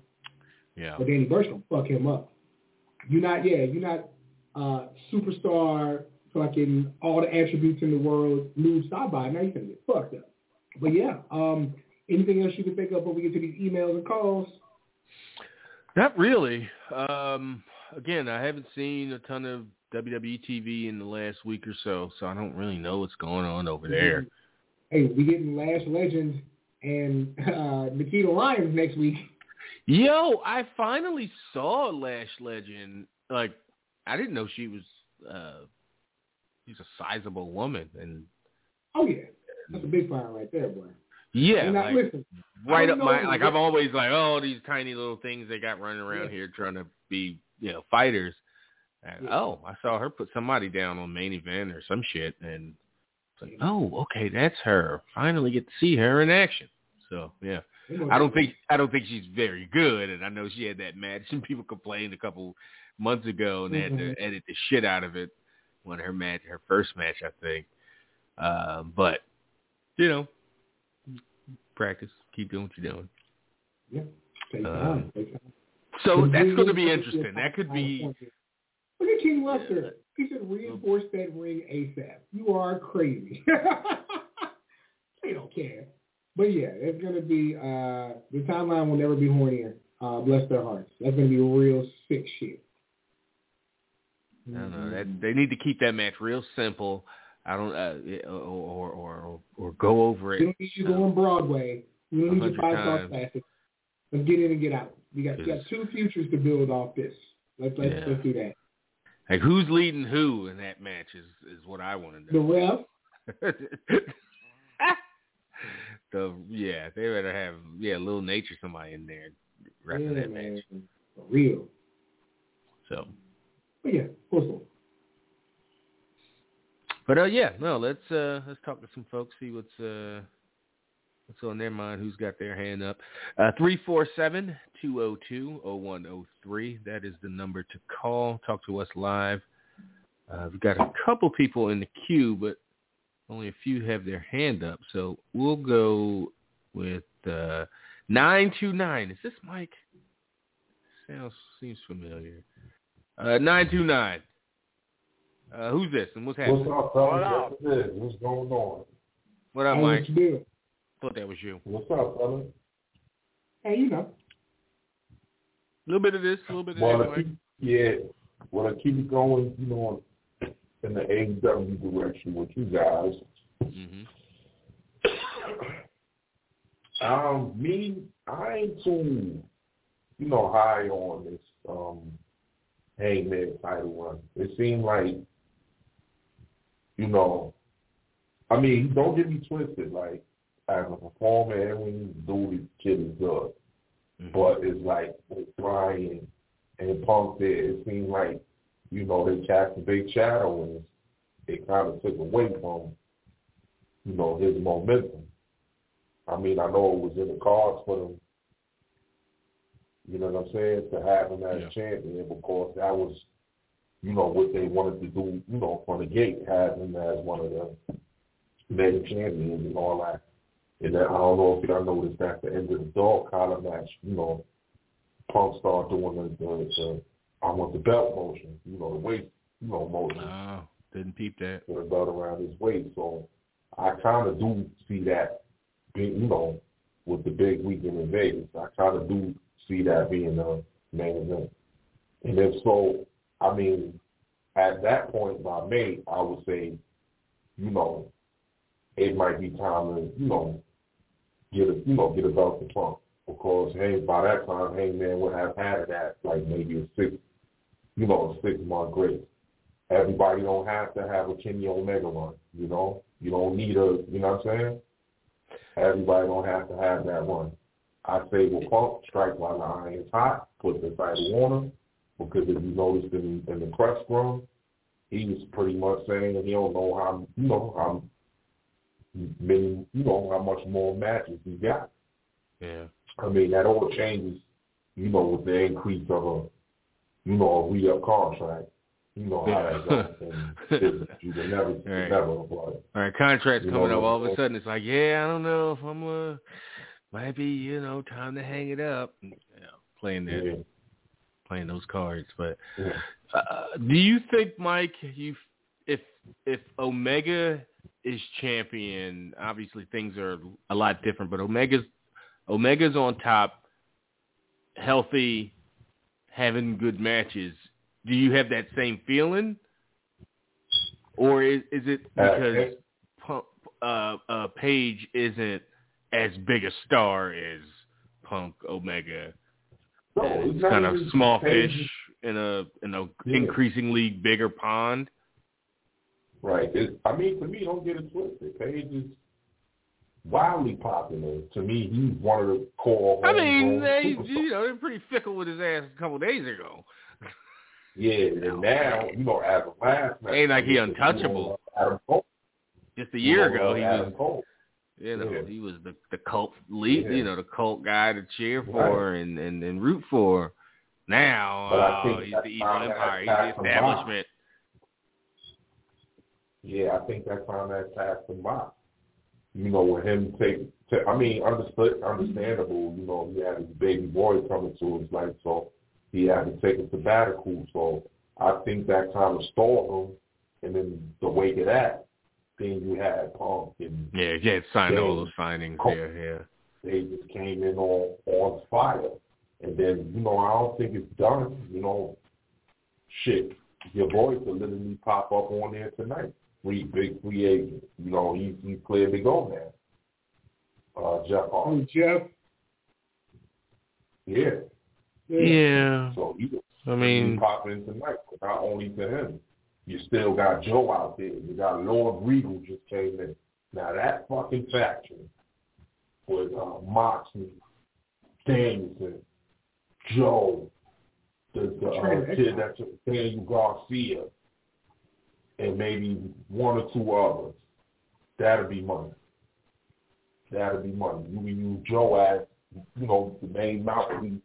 yeah. But Danny Burch gonna fuck him up. You're not, yeah, you're not uh, superstar, fucking all the attributes in the world, move side by. Now you're gonna get fucked up. But yeah, um, anything else you can think of before we get to these emails and calls? Not really. Um, again, I haven't seen a ton of WWE TV in the last week or so, so I don't really know what's going on over there. Hey, we getting Lash Legend and uh, Nikita Lyons next week. Yo, I finally saw Lash Legend. Like, I didn't know she was. uh She's a sizable woman, and Oh yeah, that's a big fire right there, boy. Yeah, like, right up my like I've always like oh these tiny little things they got running around Yeah. here trying to be you know fighters. And, Yeah. Oh, I saw her put somebody down on main event or some shit, and it's like oh okay that's her. Finally get to see her in action. So yeah, I don't think I don't think she's very good, and I know she had that match, and people complained a couple months ago, and they had Mhm. to edit the shit out of it. One of her match, her first match, I think. Uh, but you know, practice, keep doing what you're doing. Yeah, take Um, time. Take time. So But that's going to be interesting. That could be. point here. Look at King Lester. He said reinforce that ring ASAP. You are crazy. they don't care. But yeah, it's going to be, uh, the timeline will never be hornier. Uh, bless their hearts. That's going to be real sick shit. I don't know. That they need to keep that match real simple. I don't, uh, or, or or or go over You it. don't need you going Broadway. You don't need your five star times. classic. Let's get in and get out. You got you got two futures to build off this. Let's let's, Yeah. let's do that. Like who's leading who in that match is is what I want to know. The ref, the yeah, they better have yeah, little nature somebody in there wrapping yeah, that man, match. for real. So, But yeah, of course. But uh, yeah, no, let's uh let's talk to some folks, see what's uh what's on their mind, who's got their hand up. Uh three four seven two oh two oh one oh three. That is the number to call. Talk to us live. Uh, we've got a couple people in the queue, but only a few have their hand up. So we'll go with uh, 929. Is this Mike? Sounds seems familiar. Uh, 929. Uh, who's this and what's happening? What's up, fellas? Yes, it is. What's going on? What up, Hey, Mike? what you? Thought that was you. What's up, fellas? Hey, you know. A little bit of this, a little bit of Well, that. I keep, yeah, well, I keep it going, you know, in the AEW direction with you guys. hmm Um, me, I ain't too, you know, high on this um Hangman title run. It seemed like, you know, I mean, don't get me twisted. Like as a performer, everything do, this kid is good. Mm-hmm. But it's like with Bryan and Punk there, it seemed like, you know, they cast a big shadow and it kind of took away from, you know, his momentum. I mean, I know it was in the cards for them, you know what I'm saying, to have him as Yeah. champion because that was, you know, what they wanted to do, you know, from the gate, have him as one of the main champions and all that. And then I don't know if y'all noticed at the end of the dog collar match, you know, Punk started doing the, the, the I want the belt motion, you know, the waist, you know, motion Oh, didn't peep that. with a belt around his waist. So I kind of do see that, being, you know, with the big weekend in Vegas. I kind of do see that being the main event. And if so, I mean, at that point by May, I would say, you know, it might be time to, you know, get a, you know, get a belt to Punk. Because hey, by that time, Hangman would have had that like maybe a six, you know, a six month grace. Everybody don't have to have a Kenny Omega run, you know. You don't need a, you know what I'm saying? Everybody don't have to have that one. I say well Punk strike while the iron is hot, put the title on him. Because if you noticed in, in the press room, he was pretty much saying that he don't know how you know how many you know how much more matches he got. Yeah. I mean that all changes, you know, with the increase of a you know, a re up contract. You know how that goes. And you can never you Right. never apply. All right, contracts You coming know, up. All of a sudden, it's like, yeah, I don't know if I'm uh, might be, you know, time to hang it up. You know, playing that, Yeah. Playing those cards. But uh, do you think, Mike, you if if Omega is champion, obviously things are a lot different. But Omega's Omega's on top, healthy, having good matches. Do you have that same feeling, or is is it Uh, because Punk, uh, uh, Page isn't as big a star as Punk Omega? No, it's it's kind of small fish in a in a Yeah. increasingly bigger pond. Right. It, I mean, to me, don't get it twisted. Page is wildly popular. To me, he's one of the core. I mean, they you know they're pretty fickle with his ass a couple days ago. Yeah, and now, you know, as of last Ain't like he untouchable. Just a year ago, he Adam was Cole. You know Yeah. he was the the cult lead, Yeah. you know, the cult guy to cheer for and, and and root for. Now, uh, think he's the evil empire. He's the establishment. Yeah, I think that time that passed him by. You know, with him take, ta- I mean, understood, understandable. You know, he had his baby boy coming to his life, so he had to take a sabbatical. So I think that kind of stalled him. And then the wake of that, then you had Punk, and Yeah, he had signed all James those signings Cole. there. Yeah. they just came in on on fire. And then, you know, I don't think it's done. You know, shit, your boys will literally pop up on there tonight. Free big free agent. You know, he's he's cleared to go now. Uh, Jeff Oh, Hardy. Jeff. Yeah. Yeah. So he I he mean, pop in tonight. But not only to him, you still got Joe out there. You got Lord Regal just came in. Now that fucking faction with uh, Moxley, Danielson, Joe, the, the uh, kid that's Daniel Garcia, and maybe one or two others. That'll be money. That'll be money. You can use Joe as, you know, the main mouthpiece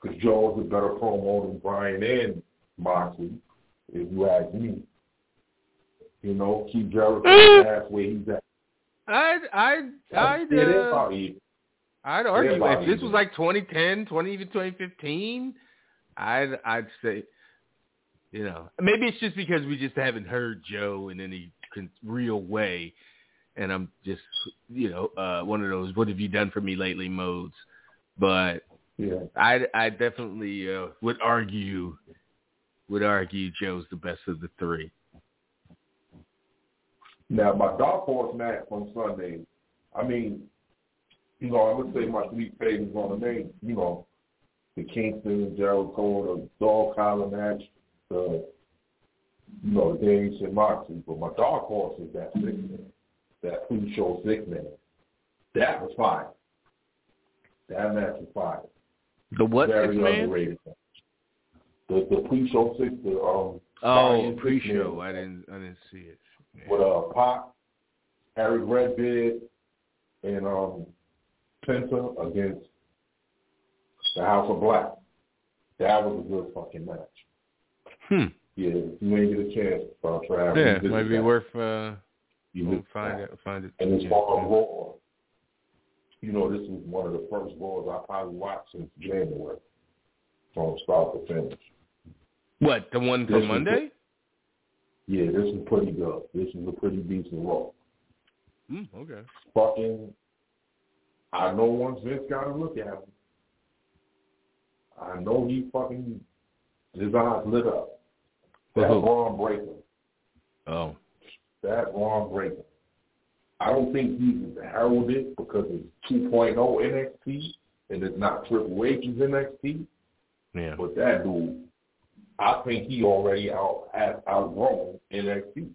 because Joe's a better promo than Bryan and Moxley, if you ask me. You know, keep Jericho that's where he's at. I'd I'd I'd Yeah, they're uh. I'd argue if this was like 2010, 20 even 2015, I'd I'd say, you know, maybe it's just because we just haven't heard Joe in any real way, and I'm just, you know, uh, one of those "What have you done for me lately?" modes. But Yeah. I I definitely uh, would argue would argue Joe's the best of the three. Now, my dark horse match on Sunday, I mean, you know, I'm gonna say my three favorites on the main, you know, the Kingston and Jericho, the dog collar match, the you know, the Daniels and Moxley. But my dark horse is that six man, that pre-show six man. That was fire. That match was fire. The what Very six man? underrated. match. The the pre-show six, the um. Oh, pre-show. I didn't I didn't see it. with uh Pop, Eric Redbeard, and um Penta against the House of Black. That was a good fucking match. Hmm. Yeah, if you ain't get a chance, uh, Trav. Yeah, revisit might be that. worth uh You we'll find it find it. And as far as Raw, you know, this was one of the first Raws I probably watched since January, from start to finish. What, the one from Monday? Yeah, this is pretty good. This is a pretty decent Raw. Hmm, okay. fucking I know once Vince got a look at him, I know he fucking his eyes lit up. That Who? Bron Breakker. Oh. That Bron Breakker. I don't think he's heralded because it's 2.0 NXT and it's not Triple H's NXT. Yeah. But that dude, I think he already out has outgrown NXT.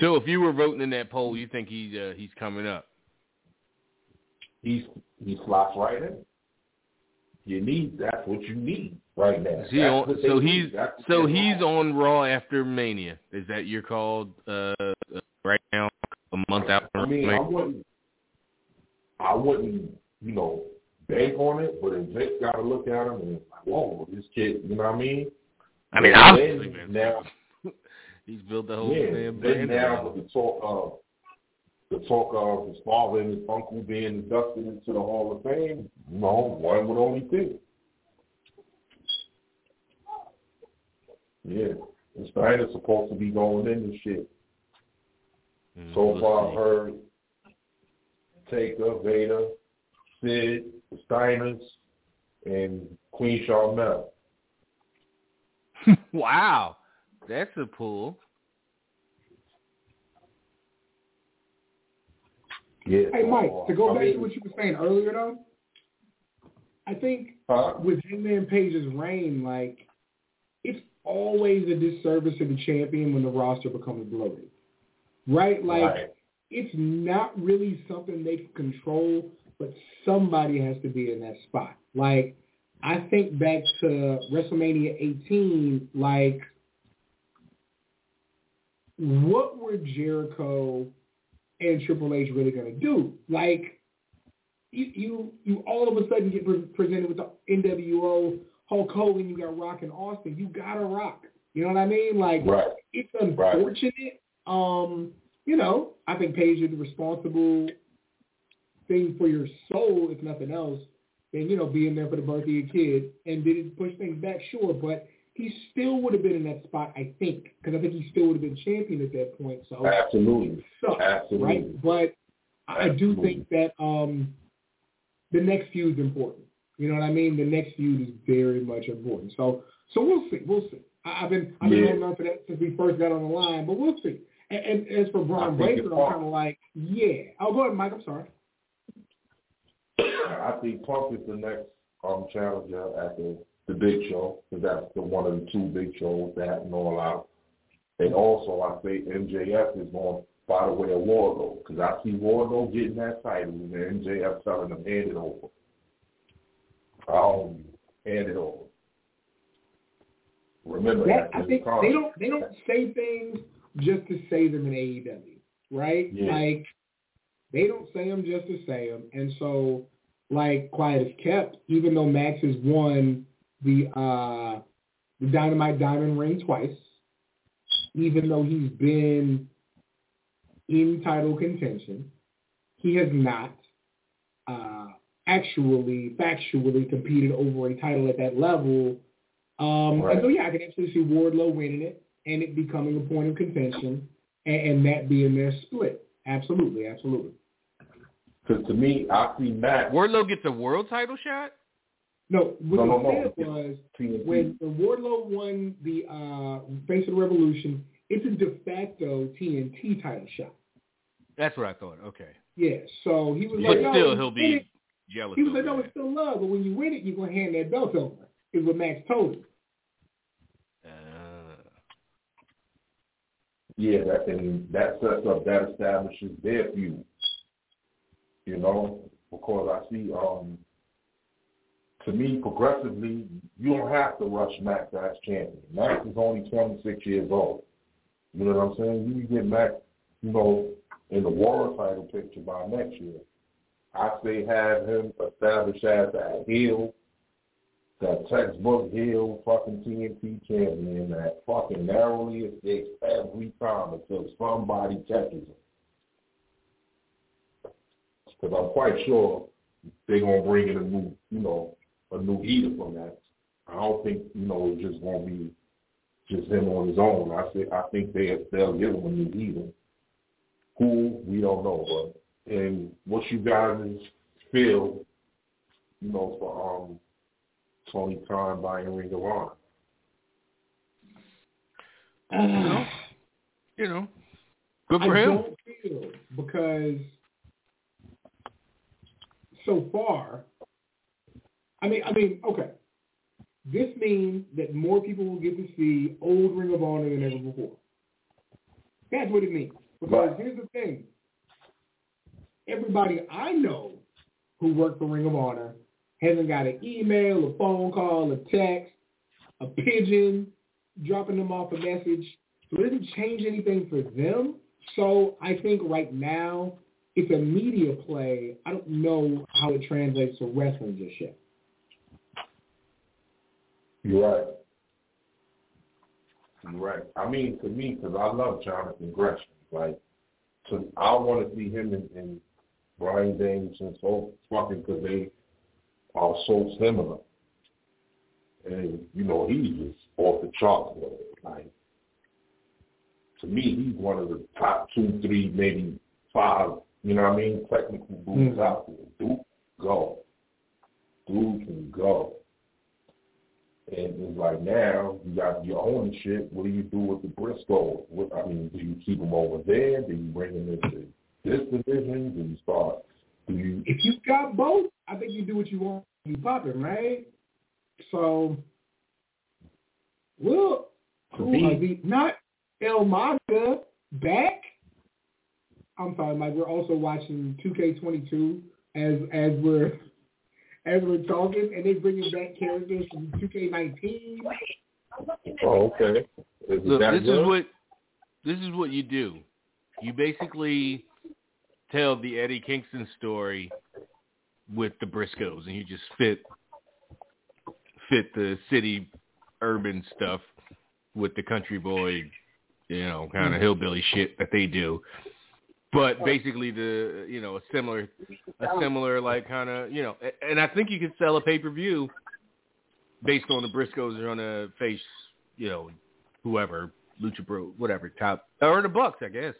So if you were voting in that poll, you think he's uh, he's coming up? he's he slots right in. You need that's what you need right now. He on, so he's so he's want. on Raw after Mania. Is that you're called uh, right now? A month out I mean, I wouldn't, I wouldn't, you know, bank on it, but if Vince got to look at him and whoa, this kid, you know what I mean? I mean, obviously, Vince. now, He's built the whole yeah, damn then brand. now with the talk of the talk of his father and his uncle being inducted into the Hall of Fame, you know, one would only think. Yeah, and Steiner's supposed to be going in this shit. Mm, So we'll far, see. I've heard Taker, Vader, Sid, the Steiners, and Queen Sharmell. wow, that's a pull. Yeah. Hey, Mike, to go I back mean, to what you were saying earlier, though, I think huh? with Hangman Page's reign, like, it's always a disservice to the champion when the roster becomes bloated. Right? Like, right. it's not really something they can control, but somebody has to be in that spot. Like, I think back to WrestleMania 18, like, what were Jericho and Triple H really going to do? Like, you, you you all of a sudden get pre- presented with the NWO, Hulk Hogan, you got Rock and Austin. You got to rock. You know what I mean? Like, Right. it's unfortunate. Um, you know, I think Page did the responsible thing for your soul, if nothing else, than, you know, being there for the birth of your kid. And did it push things back? Sure. But he still would have been in that spot, I think, because I think he still would have been champion at that point. So Absolutely. sucks, Absolutely. right? But I do think that um, the next feud is important. You know what I mean? The next feud is very much important. So so we'll see. We'll see. I, I've been I've been Yeah. holding on to that since we first got on the line, but we'll see. And, and as for Bron Breakker, I'm kind of like, yeah. Oh, go ahead, Mike. I'm sorry. I think Punk is the next um, challenger at the, Big Show, because that's the one of the two big shows that and all out. And also, I say MJF is going by the way of Wardlow, because I see Wardlow getting that title, and MJF telling him, hand it over. Um, hand it over. Remember That, that. I think they don't they don't say things just to say them in AEW, right? Yeah. Like they don't say them just to say them, and so like quiet is kept. Even though Max has won the uh the Dynamite Diamond ring twice, even though he's been in title contention, he has not uh, actually, factually competed over a title at that level. Um, Right. And so, yeah, I can actually see Wardlow winning it and it becoming a point of contention and, and that being their split. Absolutely, absolutely. Because to me, I see Matt. Wardlow gets a world title shot. No, what No, no, no. said was TNT. when, when Wardlow won the uh, Face of the Revolution, it's a de facto TNT title shot. That's what I thought. Okay, Yeah, so he was but like, no, still, when he'll be it- jealous. He was over like, no, it's still love, but when you win it, you're going to hand that belt over, is what Max told him. Uh, Yeah, that and that sets up that establishes their feud. You know, because I see um to me progressively you don't have to rush Max as champion. Max is only twenty six years old. You know what I'm saying? You can get Max, you know, in the world title picture by next year. I say have him established as that heel, that textbook heel fucking TNT champion that fucking narrowly escapes every time until somebody catches him. Because I'm quite sure they're gonna bring in a new, you know, a new heater from that. I don't think, you know, it's just gonna be just him on his own. I say I think they they'll give him a new heater. Who we don't know, but and what you guys feel, you know, for um Tony Khan buying Ring of Honor. know, you know, good for I him. don't feel because so far, I mean, I mean, okay, this means that more people will get to see old Ring of Honor than ever before. That's what it means. Because Right. here's the thing: everybody I know who work for Ring of Honor hasn't got an email, a phone call, a text, a pigeon, dropping them off a message. So it doesn't change anything for them. So I think right now it's a media play. I don't know how it translates to wrestling just yet. You're right. You're right. I mean, to me, because I love Jonathan Gresham. Like, to I want to see him and, and Bryan Danielson so fucking because they are so similar. And you know, he's just off the charts. Like, to me, he's one of the top two, three, maybe five. You know what I mean? Technical dudes mm out there. Dude, go. Dude can go. And it's like now you got your ownership. What do you do with the Briscoe? What, I mean, do you keep them over there? Do you bring them into this division? Do you start? Do you? If you got both, I think you do what you want. You popping, right? So, well, who are the, not El Manga back? I'm sorry, Mike. We're also watching 2K22 as as we're as we're talking, and they're bringing back characters from 2K19. Oh, okay. Is Look, this good? is what this is what you do. You basically tell the Eddie Kingston story with the Briscoes, and you just fit fit the city urban stuff with the country boy, you know, kind of hmm. hillbilly shit that they do but basically the you know a similar a similar like kind of you know and I think you could sell a pay per view based on the Briscoes are going to face you know whoever Lucha Bro whatever top or the Bucks I guess.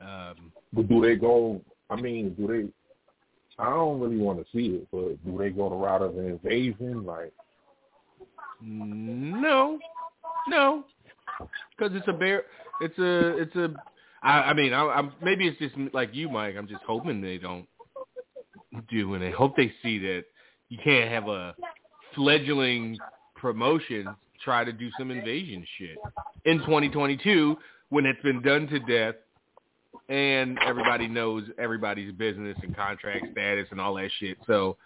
Um, but do they go? I mean, do they? I don't really want to see it, but do they go the route of an invasion? Like, no, no, because it's a bear. It's a it's a I, I mean, I, I'm maybe it's just like you, Mike. I'm just hoping they don't do, and I hope they see that you can't have a fledgling promotion try to do some invasion shit in 2022 when it's been done to death and everybody knows everybody's business and contract status and all that shit. So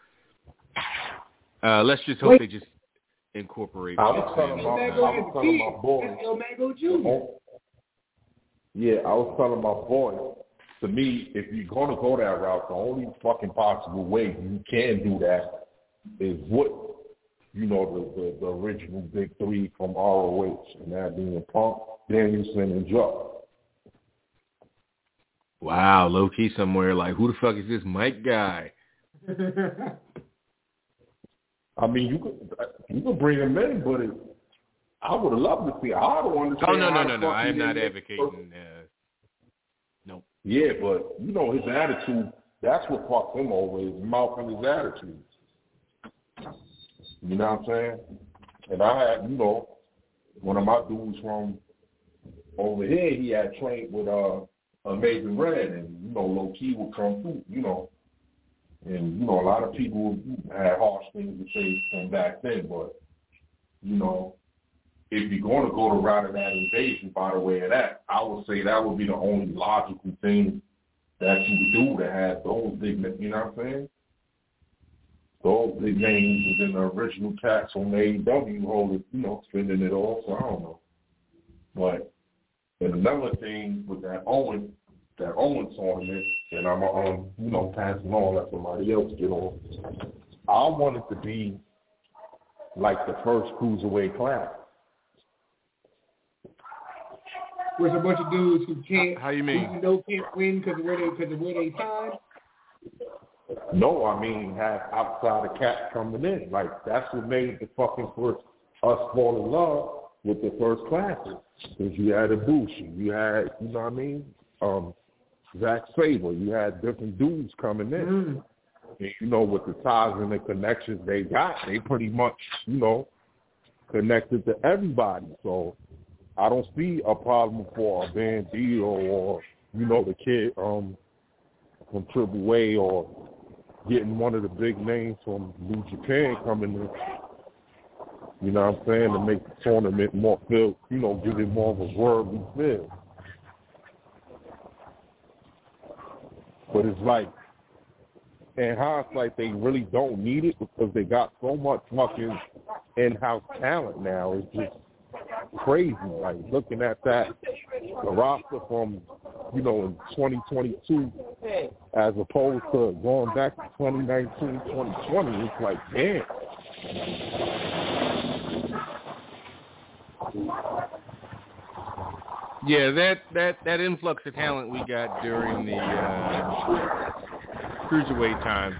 uh, let's just hope Wait. they just incorporate. I was telling my, I was telling my boy. El Mago Jr. Yeah, I was telling my boy, to me, if you're going to go that route, the only fucking possible way you can do that is what, you know, the, the, the original big three from ROH, and that being Punk, Danielson, and Joe. Wow, Low Ki somewhere like, who the fuck is this Mike guy? I mean, you could you could bring him in, but it, I would have loved to see. I don't understand. Oh no no no no! I am not advocating. Uh, nope. Yeah, but you know his attitude. That's what fucked him over. His mouth and his attitude. You know what I'm saying? And I had, you know, one of my dudes from over here. He had trained with uh Amazing Red, and you know, Low Ki would come through. You know, and you know, a lot of people had harsh things to say from back then, but you know, if you're going to go the route of that invasion by the way of that, I would say that would be the only logical thing that you do to have those big, you know what I'm saying? Those big names within the original cats on AEW holding, you know, spending it all, so I don't know. But and another thing with that Owen, that Owens on this, and I'm um, you know, passing on, let somebody else get on. I want it to be like the first cruiserweight class. With a bunch of dudes who can't, how you mean? Who you know can't win because of where they because of where they signed. No, I mean have outside the cat coming in. Like that's what made the fucking first us fall in love with the first classes. Because you had a Ibushi, you had you know what I mean, um, Zack Sabre, you had different dudes coming in. Mm. And, you know, with the ties and the connections they got, they pretty much, you know, connected to everybody. So I don't see a problem for a Bandido or you know the kid um from Triple A or getting one of the big names from New Japan coming in. You know what I'm saying to make the tournament more feel, you know, give it more of a worldly feel. But it's like in hindsight, they really don't need it because they got so much fucking in-house talent now. It's just crazy. Like looking at that, the roster from you know in 2022 as opposed to going back to 2019, 2020. It's like damn. Yeah, that that that influx of talent we got during the uh, cruiserweight time.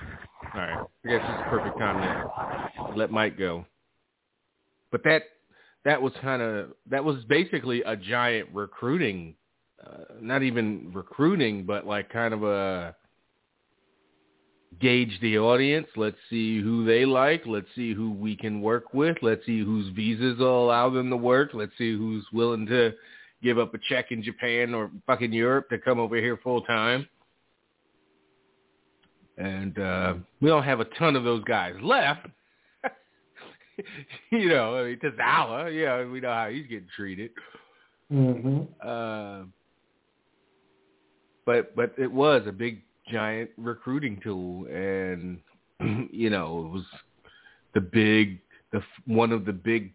All right, I guess it's the perfect time to let Mike go. But that that was kind of that was basically a giant recruiting, uh, not even recruiting, but like kind of a gauge the audience. Let's see who they like. Let's see who we can work with. Let's see whose visas will allow them to work. Let's see who's willing to give up a check in Japan or fucking Europe to come over here full time. And uh, we don't have a ton of those guys left. you know, I mean, Tozawa, yeah, we know how he's getting treated. Mm-hmm. Uh, but but it was a big giant recruiting tool, and you know it was the big the one of the big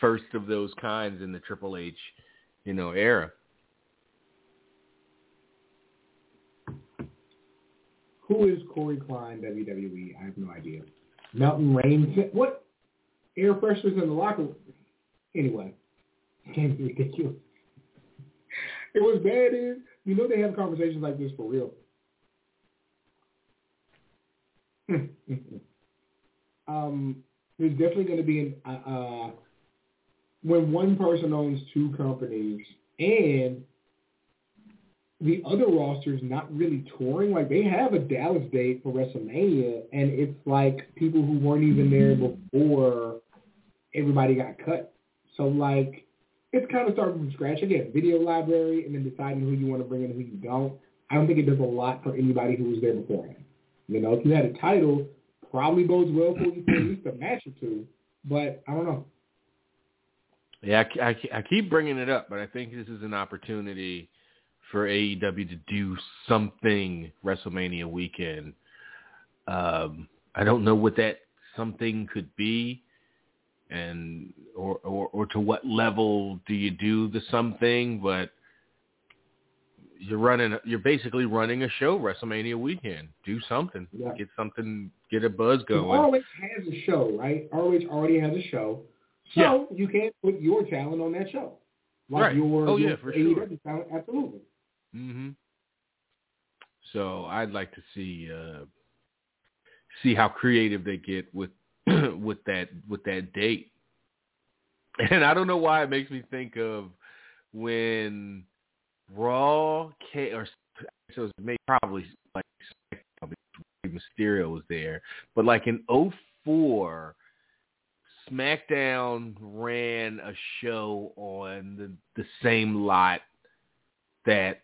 first of those kinds in the Triple H, you know, era. Who is Corey Klein, WWE? I have no idea. Mountain Rain. What? Air fresheners in the locker. Anyway. It was bad is, you know they have conversations like this for real. um, there's definitely going to be an, uh, uh, when one person owns two companies and the other roster's not really touring. Like they have a Dallas date for WrestleMania, and it's like people who weren't even there mm-hmm. before everybody got cut. So like it's kind of starting from scratch again. Video library, and then deciding who you want to bring in and who you don't. I don't think it does a lot for anybody who was there beforehand. You know, if you had a title, probably bodes well for you for at least a match or two. But I don't know. Yeah, I, I, I keep bringing it up, but I think this is an opportunity for AEW to do something WrestleMania weekend. Um, I don't know what that something could be, and or, or or to what level do you do the something? But you're running, you're basically running a show WrestleMania weekend. Do something, Yeah. get something, get a buzz going. ROH has a show, right? ROH already has a show, so Yeah. you can't put your talent on that show. Like Right. Your, Oh, your yeah, for AEW sure. talent, absolutely. Hmm So I'd like to see uh, see how creative they get with with that with that date. And I don't know why it makes me think of when Raw came, or so it maybe probably like Mysterio was there, but like in '04, SmackDown ran a show on the the same lot that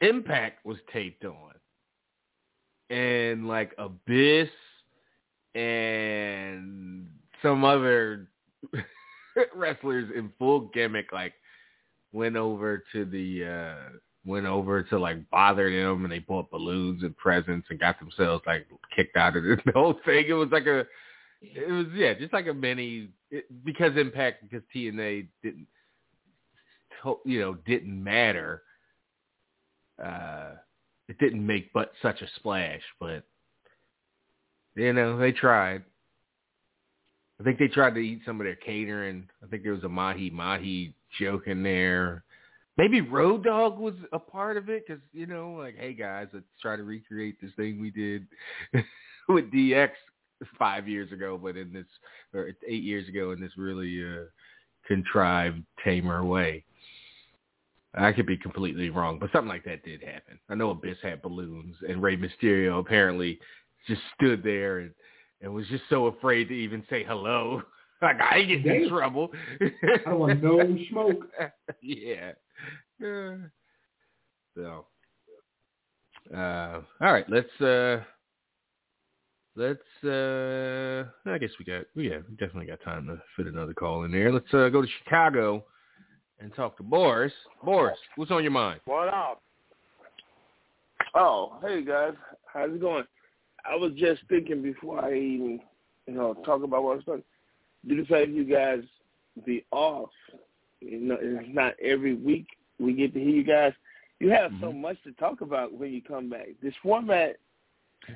Impact was taped on. And like Abyss and some other wrestlers in full gimmick like went over to the uh went over to like bother them and they bought balloons and presents and got themselves like kicked out of the whole thing. It was like a it was yeah, just like a mini it, because Impact because TNA didn't you know didn't matter. Uh, it didn't make but such a splash, but you know they tried. I think they tried to eat some of their catering. I think there was a mahi mahi joke in there. Maybe Road Dog was a part of it because you know, like, hey guys, let's try to recreate this thing we did with DX five years ago, but in this or eight years ago in this really uh, contrived, tamer way. I could be completely wrong, but something like that did happen. I know Abyss had balloons, and Rey Mysterio apparently just stood there and, and was just so afraid to even say hello. Like I ain't getting in trouble. I don't want no smoke. yeah. Uh, so, uh, all right, let's uh, let's. Uh, I guess we got. Yeah, we definitely got time to fit another call in there. Let's uh, go to Chicago and talk to Boris. Boris, what's on your mind? What up? Oh, hey guys, how's it going? I was just thinking before I even, you know, talk about what I was talking. Do the fact you guys be off, you know, it's not every week we get to hear you guys. You have so Mm-hmm. much to talk about when you come back. This format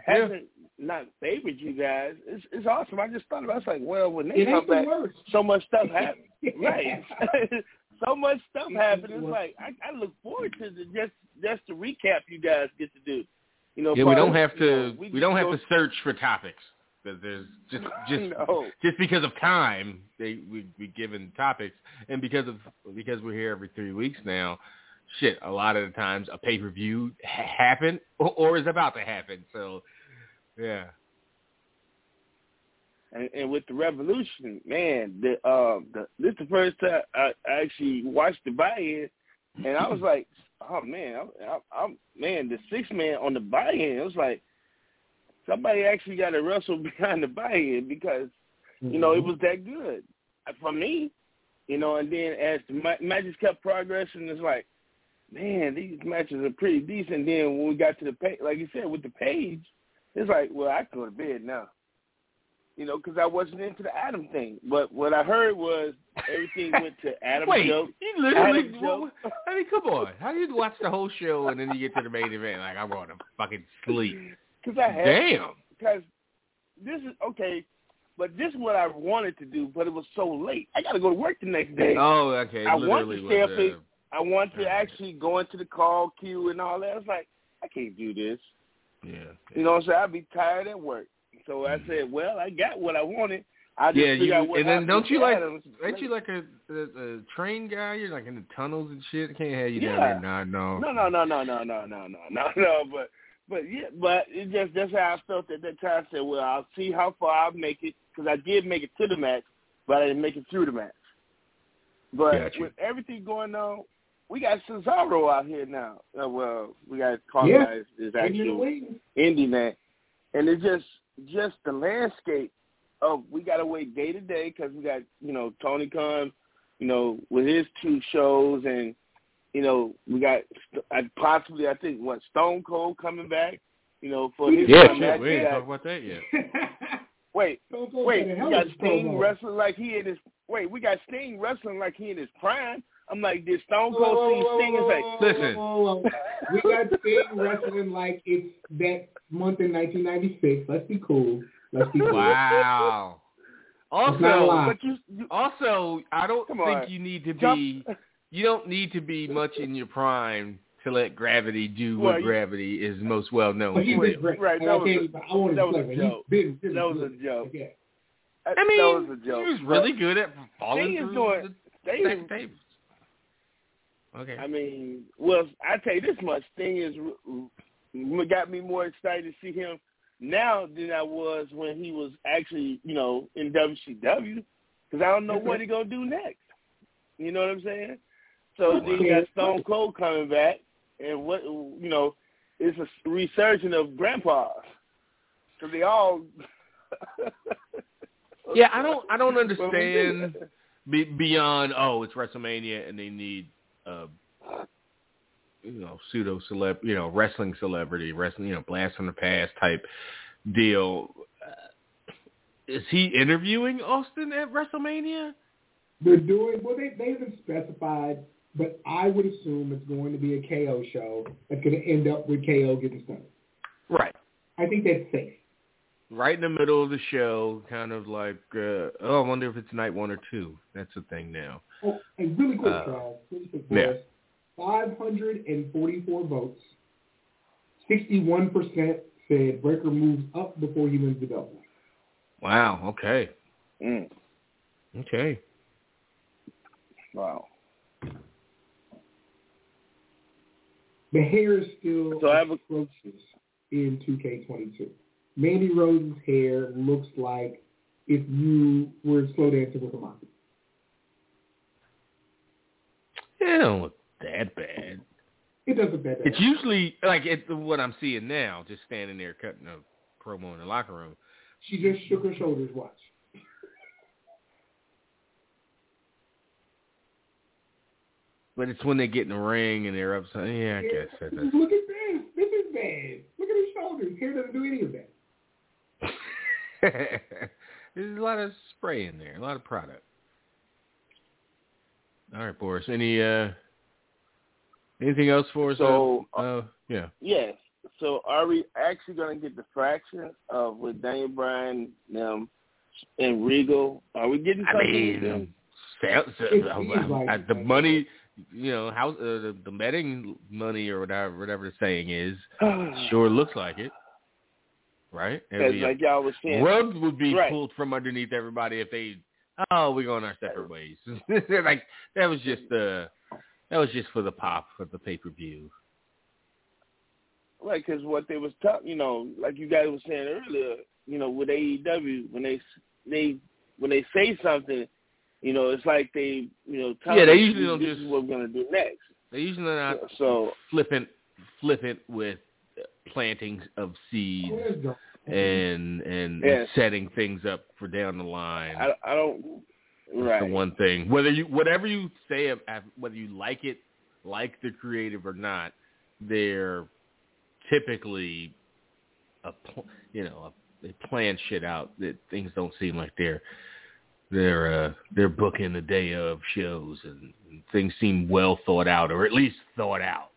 hasn't not favored you guys. It's it's awesome. I just thought about. it. It's like, well, when they It come back, so much stuff happens. right. so much stuff It happens. It's like I, I look forward to the just just to recap you guys get to do. You know, Yeah, we don't part- have you know, to. we We don't have to search for topics because there's just just no. just because of time they we we given topics and because of because we're here every three weeks now. Shit, a lot of the times a pay per view ha- happened or, or is about to happen. So, yeah. And, and with the revolution, man, the um, the this is the first time I, I actually watched the buy-in, and I was like, oh man, I, I, I'm man, the six man on the buy-in. It was like somebody actually got to wrestle behind the buy-in because you know it was that good for me, you know. And then as the ma- matches kept progressing, it's like, man, these matches are pretty decent. Then when we got to the page, like you said, with the page, it's like, well, I can go to bed now you know, because I wasn't into the Adam thing. But what I heard was everything went to Adam Wait, joke. you literally. Adam joke. I mean, come on. How do you watch the whole show and then you get to the main event like I'm going to fucking sleep? Because I had Damn. because this is okay, but this is what I wanted to do, but it was so late. I got to go to work the next day. Oh, okay. I want to stay up uh, I want to actually go into the call queue and all that. I was like, I can't do this. yeah. You know what I'm saying? I'd be tired at work. So I said, well, I got what I wanted. I just. Yeah, figured you, out what and then don't you like? Adams. Ain't you like a, a, a train guy? You're like in the tunnels and shit. I can't have you Yeah. down there. No, No, no, no, no, no, no, no, no, no, no. But but yeah, but it just that's how I felt at that time. I said, well, I'll see how far I'll make it because I did make it to the match, but I didn't make it through the match. But Gotcha. with everything going on, we got Cesaro out here now. Uh, well, we got Carl Yeah. is Waiting in the actual indie man, and it's just just the landscape of we got to wait day to day because we got you know Tony Khan, you know with his two shows, and you know we got I possibly I think what Stone Cold coming back, you know for his Yeah, time shit. We We ain't got- talking about that yet. wait, wait, we got of Sting wrestling like he in his wait, we got Sting wrestling like he in his prime. I'm like, did Stone Cold whoa, see whoa, Sting and whoa, say, Listen. whoa, whoa, whoa. we got Sting wrestling like it's that month in 1996. Let's be cool. Let's be cool. Wow. It's not a Also, but you, you also, I don't think on. you need to jump, be. You don't need to be much in your prime to let gravity do Well, what you- gravity is most well known for. he's to been do. great. Right, I that was can't a- even- I want that was a joke. Been That was a joke. Yeah. I mean, that was a joke. he was really good at falling Sting is through doing- the They stack tables. Okay. I mean, well, I tell you this much: thing is got me more excited to see him now than I was when he was actually, you know, in WCW, because I don't know mm-hmm. what he's gonna do next. You know what I'm saying? So then you got Stone Cold coming back, and what you know, it's a resurgence of grandpas. So they all. Yeah, I don't. I don't understand be, beyond. Oh, it's WrestleMania, and they need, uh, you know, pseudo celeb, you know, wrestling celebrity, wrestling, you know, blast from the past type deal. Uh, is he interviewing Austin at WrestleMania? They're doing well. They they haven't specified, but I would assume it's going to be a KO show that's going to end up with KO getting started. Right. I think that's safe. Right in the middle of the show, kind of like, uh, oh, I wonder if it's night one or two. That's the thing now. Oh, and really quick, Uh, Charles. Really quick, yeah. 544 votes. 61% said Breakker moves up before he wins the belt. Wow. Okay. Mm, Okay. wow. The hair is still So I have a- atrocious in 2K22. Mandy Rose's hair looks like if you were slow dancing with a mom. It don't look that bad. It doesn't that bad. It's usually like it's what I'm seeing now, just standing there cutting a promo in the locker room. She just shook her shoulders. Watch. but it's when they get in the ring and they're upset. Yeah, I guess that, that's Look at this. This is bad. Look at his shoulders. Hair doesn't do any of that. There's a lot of spray in there, a lot of product. All right, Boris. Any uh anything else for us? So, uh, uh, yeah. Yes. So are we actually going to get the fraction of with Daniel Bryan them and Regal? Are we getting something? I mean, then? sales, uh, seems like uh, it. the money, you know, how uh, the, the betting money or whatever, whatever the saying is, sure looks like it, right? It'd be- like y'all was saying, rug would be Right. pulled from underneath everybody if they, oh, we're going our separate ways. like that was just the, that was just for the pop for the pay per view. right? Because what they was talking, you know, like you guys were saying earlier, you know, with AEW when they they when they say something, you know, it's like they, you know, tell Yeah, they you, usually don't this just- is what we're gonna do next. They usually not So flippant, flippant with plantings of seeds Oh, that's dumb. And and, Yes. setting things up for down the line. I, I don't. That's Right. the one thing. Whether you whatever you say, whether you like it, like the creative or not, they're typically a you know a, they plan shit out that things don't seem like they're they're uh, they're booking the day of shows and, and things seem well thought out or at least thought out.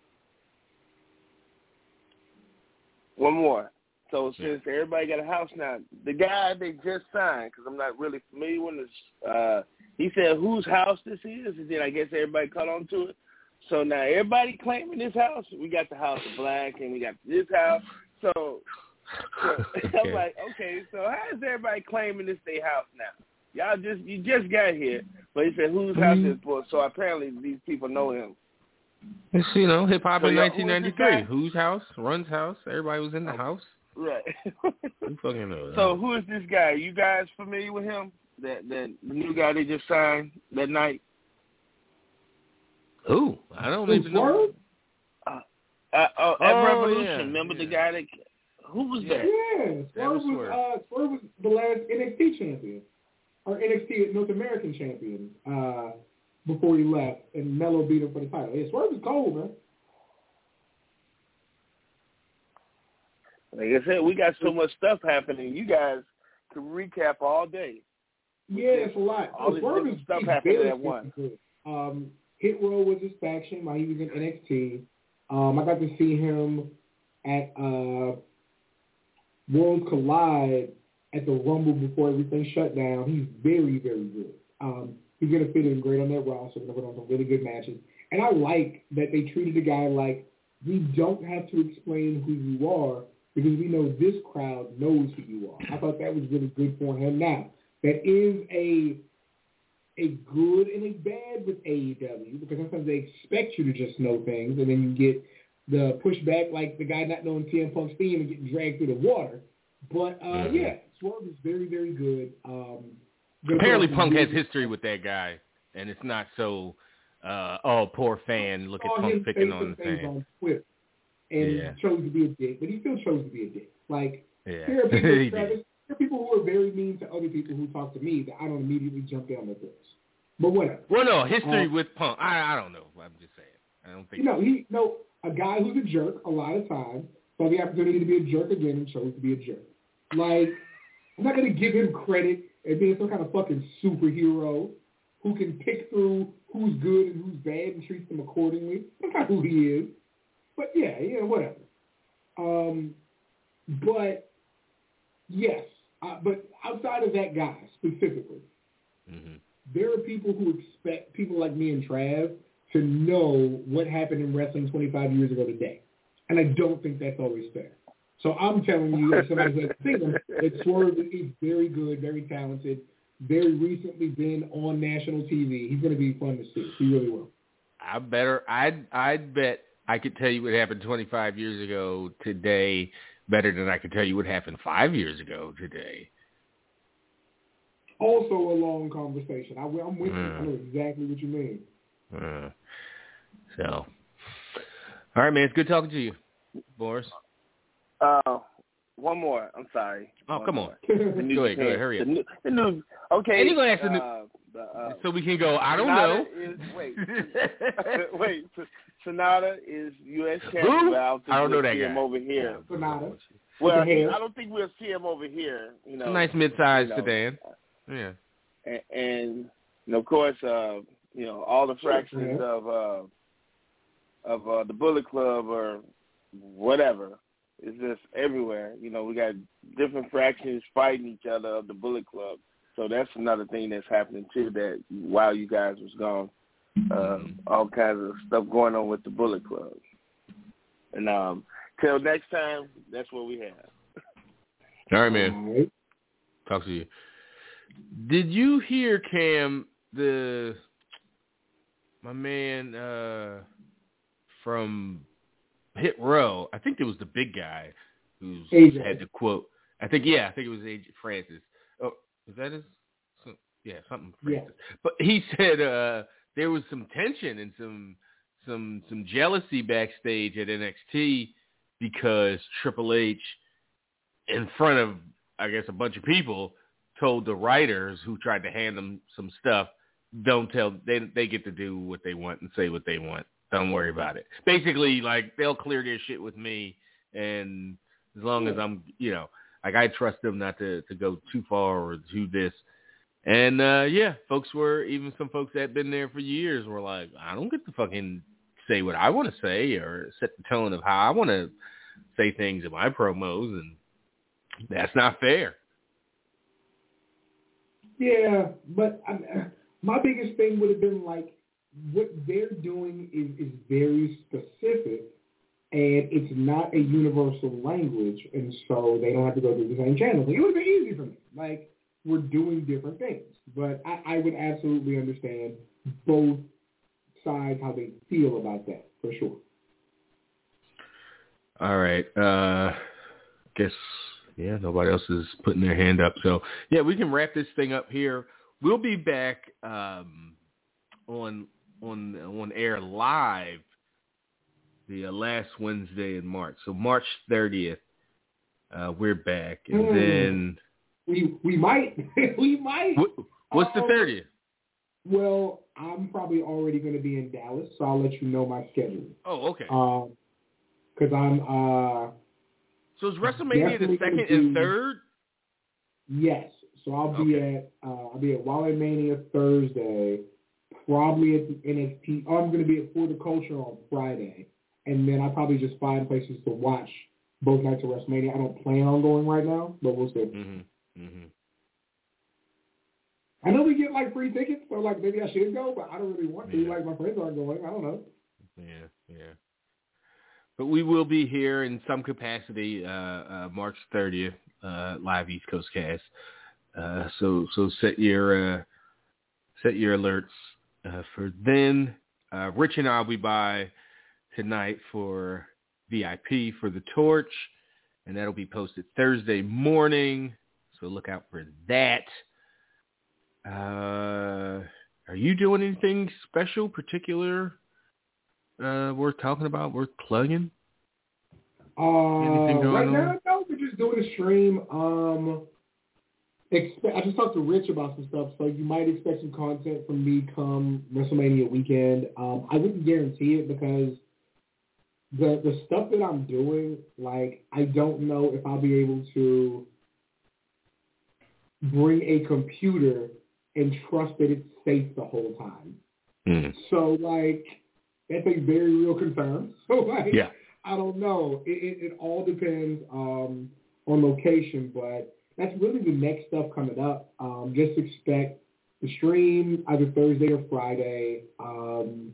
One more. So since everybody got a house now, the guy they just signed, because I'm not really familiar with this, uh, he said whose house this is, and then I guess everybody caught on to it. So now everybody claiming this house. We got the house of black, and we got this house. So, so Okay. I'm like, okay, so how is everybody claiming this their house now? Y'all just you just got here, but he said whose house Mm-hmm. is for? So apparently these people know him. It's you know hip hop So in y'all- who is 1993. guy? Whose house? Run's house. Everybody was in the house. Right. Who fucking knows? So who is this guy? You guys familiar with him? That that the new guy they just signed that night? Who? I don't even know. Swerve? Uh, uh, at Oh, Revolution. yeah, Remember the guy that who was that? Yeah, That Swerve was was, Swerve. uh, Swerve was the last NXT champion or NXT North American champion uh, before he left, and Mello beat him for the title. Yeah, Swerve is cold, man. Like I said, we got so much stuff happening. You guys can recap all day. Yeah, it's a lot. All this Swerve is stuff very at once. Um, Hit Row was his faction while he was in NXT. Um, I got to see him at uh, Worlds Collide at the Rumble before everything shut down. He's very, very good. Um, he's going to fit in great on that roster. Going to put on some really good matches. And I like that they treated the guy like we don't have to explain who you are because we know this crowd knows who you are. I thought that was really good for him. Now, that is a a good and a bad with AEW because sometimes they expect you to just know things and then you get the pushback like the guy not knowing CM Punk's theme and getting dragged through the water. But uh, Mhm. yeah, Swerve is very, very good. Um, Apparently, put on some Punk has history with that guy, and it's not so. Uh, oh, poor fan. Look at Punk picking on the fan. on Twitter and Yeah. chose to be a dick, but he still chose to be a dick. Like Yeah, there are people, Travis, there are people who are very mean to other people who talk to me that I don't immediately jump down their throats. But whatever. Well, no, history Uh, with Punk. I I don't know. I'm just saying. I don't think. You know, he no a guy who's a jerk a lot of times saw the opportunity to be a jerk again and chose to be a jerk. Like I'm not gonna give him credit as being some kind of fucking superhero who can pick through who's good and who's bad and treats them accordingly. That's not who he is. But yeah, yeah, whatever. Um, but yes, uh, but outside of that guy specifically, hmm there are people who expect people like me and Trav to know what happened in wrestling 25 years ago today. And I don't think that's always fair. So I'm telling you, as somebody that's seen that Swerve is very good, very talented, very recently been on national TV. He's going to be fun to see. He really will. I better. I'd I'd bet I could tell you what happened 25 years ago today better than I could tell you what happened five years ago today. Also a long conversation. I, I'm with you. I Mm. know exactly what you mean. Uh, so, all right, man. It's good talking to you, Boris. Uh, one more. I'm sorry. Oh, One come more. on. Go ahead, go ahead, Japan- hurry the up. new, the new, okay. And you gonna ask the new- uh, uh, so we can go. I don't Sonata know. Is, wait, wait. Sonata is U.S. champion. Who? but I don't, think I don't know we'll that see guy. him over here. Sonata. Well, With the hair. I don't think we'll see him over here. You know, It's a nice mid-sized you know. sedan. Yeah. and, and, and of course, uh, you know, all the fractions Yeah. of uh, of uh, the Bullet Club or whatever is just everywhere. You know, we got different fractions fighting each other of the Bullet Club. So that's another thing that's happening too. That while you guys was gone, um, all kinds of stuff going on with the Bullet Club. And um, till next time, that's what we have. All right, man. Talk to you. Did you hear Cam the my man uh from Hit Row? I think it was the big guy who had the quote. I think yeah, I think it was AJ Francis. Oh, is that his? some- Yeah, something Yeah. Francis. But he said uh there was some tension and some some some jealousy backstage at NXT because Triple H in front of I guess a bunch of people told the writers who tried to hand them some stuff, don't tell they they get to do what they want and say what they want. Don't worry about it. Basically, like they'll clear their shit with me, and as long as I'm, you know, like I trust them not to to go too far or do this. And uh yeah, folks were even some folks that had been there for years were like, I don't get to fucking say what I want to say or set the tone of how I want to say things in my promos, and that's not fair. Yeah, but I, my biggest thing would have been like what they're doing is is very specific, and it's not a universal language, and so they don't have to go through the same channel. It would have been easy for me. Like we're doing different things, but I, I would absolutely understand both sides how they feel about that for sure. All right. Uh guess yeah, nobody else is putting their hand up. So yeah, we can wrap this thing up here. We'll be back um on on on air live the uh, last Wednesday in March. So March thirtieth, uh, we're back, and Hmm. then We we might we might. what's the Oh. thirtieth? Well, I'm probably already going to be in Dallas, so I'll let you know my schedule. Oh, okay. Um, because I'm uh so is WrestleMania the second and third? yes, so I'll be at uh I'll be at Wale Mania Thursday, probably at the NXT. Oh, I'm going to be at For the Culture on Friday, and then I probably just find places to watch both nights of WrestleMania. I don't plan on going right now, but we'll see. Mm-hmm. Mm-hmm. I know we get like free tickets, so like maybe I should go, but I don't really want to. Yeah. Like my friends aren't going. I don't know. Yeah, yeah. But we will be here in some capacity uh, uh, March 30th, uh, live East Coast cast. Uh, so so set your uh, set your alerts uh, for then. Uh, Rich and I'll be by tonight for VIP for the Torch, and that'll be posted Thursday morning. So look out for that. Uh, are you doing anything special, particular uh, worth talking about, worth plugging? Uh, Anything going right on? now, no, we're just doing a stream. Um, expect, I just talked to Rich about some stuff, so you might expect some content from me come WrestleMania weekend. Um, I wouldn't guarantee it because the the stuff that I'm doing, like, I don't know if I'll be able to bring a computer and trust that it's safe the whole time. Mm. So, like, that's a very real concern. So, like, Yeah. I don't know. It, it, it all depends um, on location, but that's really the next stuff coming up. Um, just expect the stream either Thursday or Friday, um,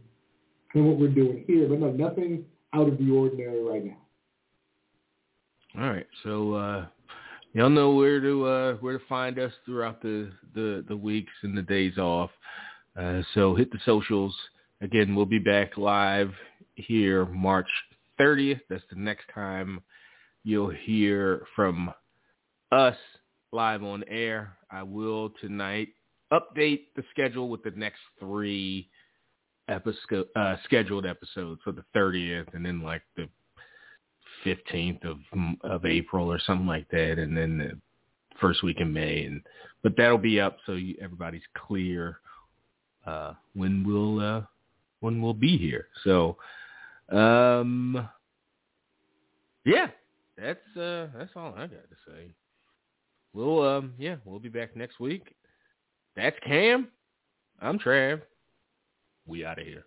and what we're doing here. But no, nothing out of the ordinary right now. All right, so uh, y'all know where to uh, where to find us throughout the, the, the weeks and the days off. Uh, so hit the socials. Again, we'll be back live here March 30th. That's the next time you'll hear from us live on air. I will tonight update the schedule with the next three episode uh, scheduled episodes for the 30th, and then like the 15th of of April or something like that, and then the first week in May. And but that'll be up so you, everybody's clear uh, when we'll uh, when we'll be here. So, um, yeah, that's uh, that's all I got to say. We'll um, yeah, we'll be back next week. That's Cam. I'm Trav. We out of here.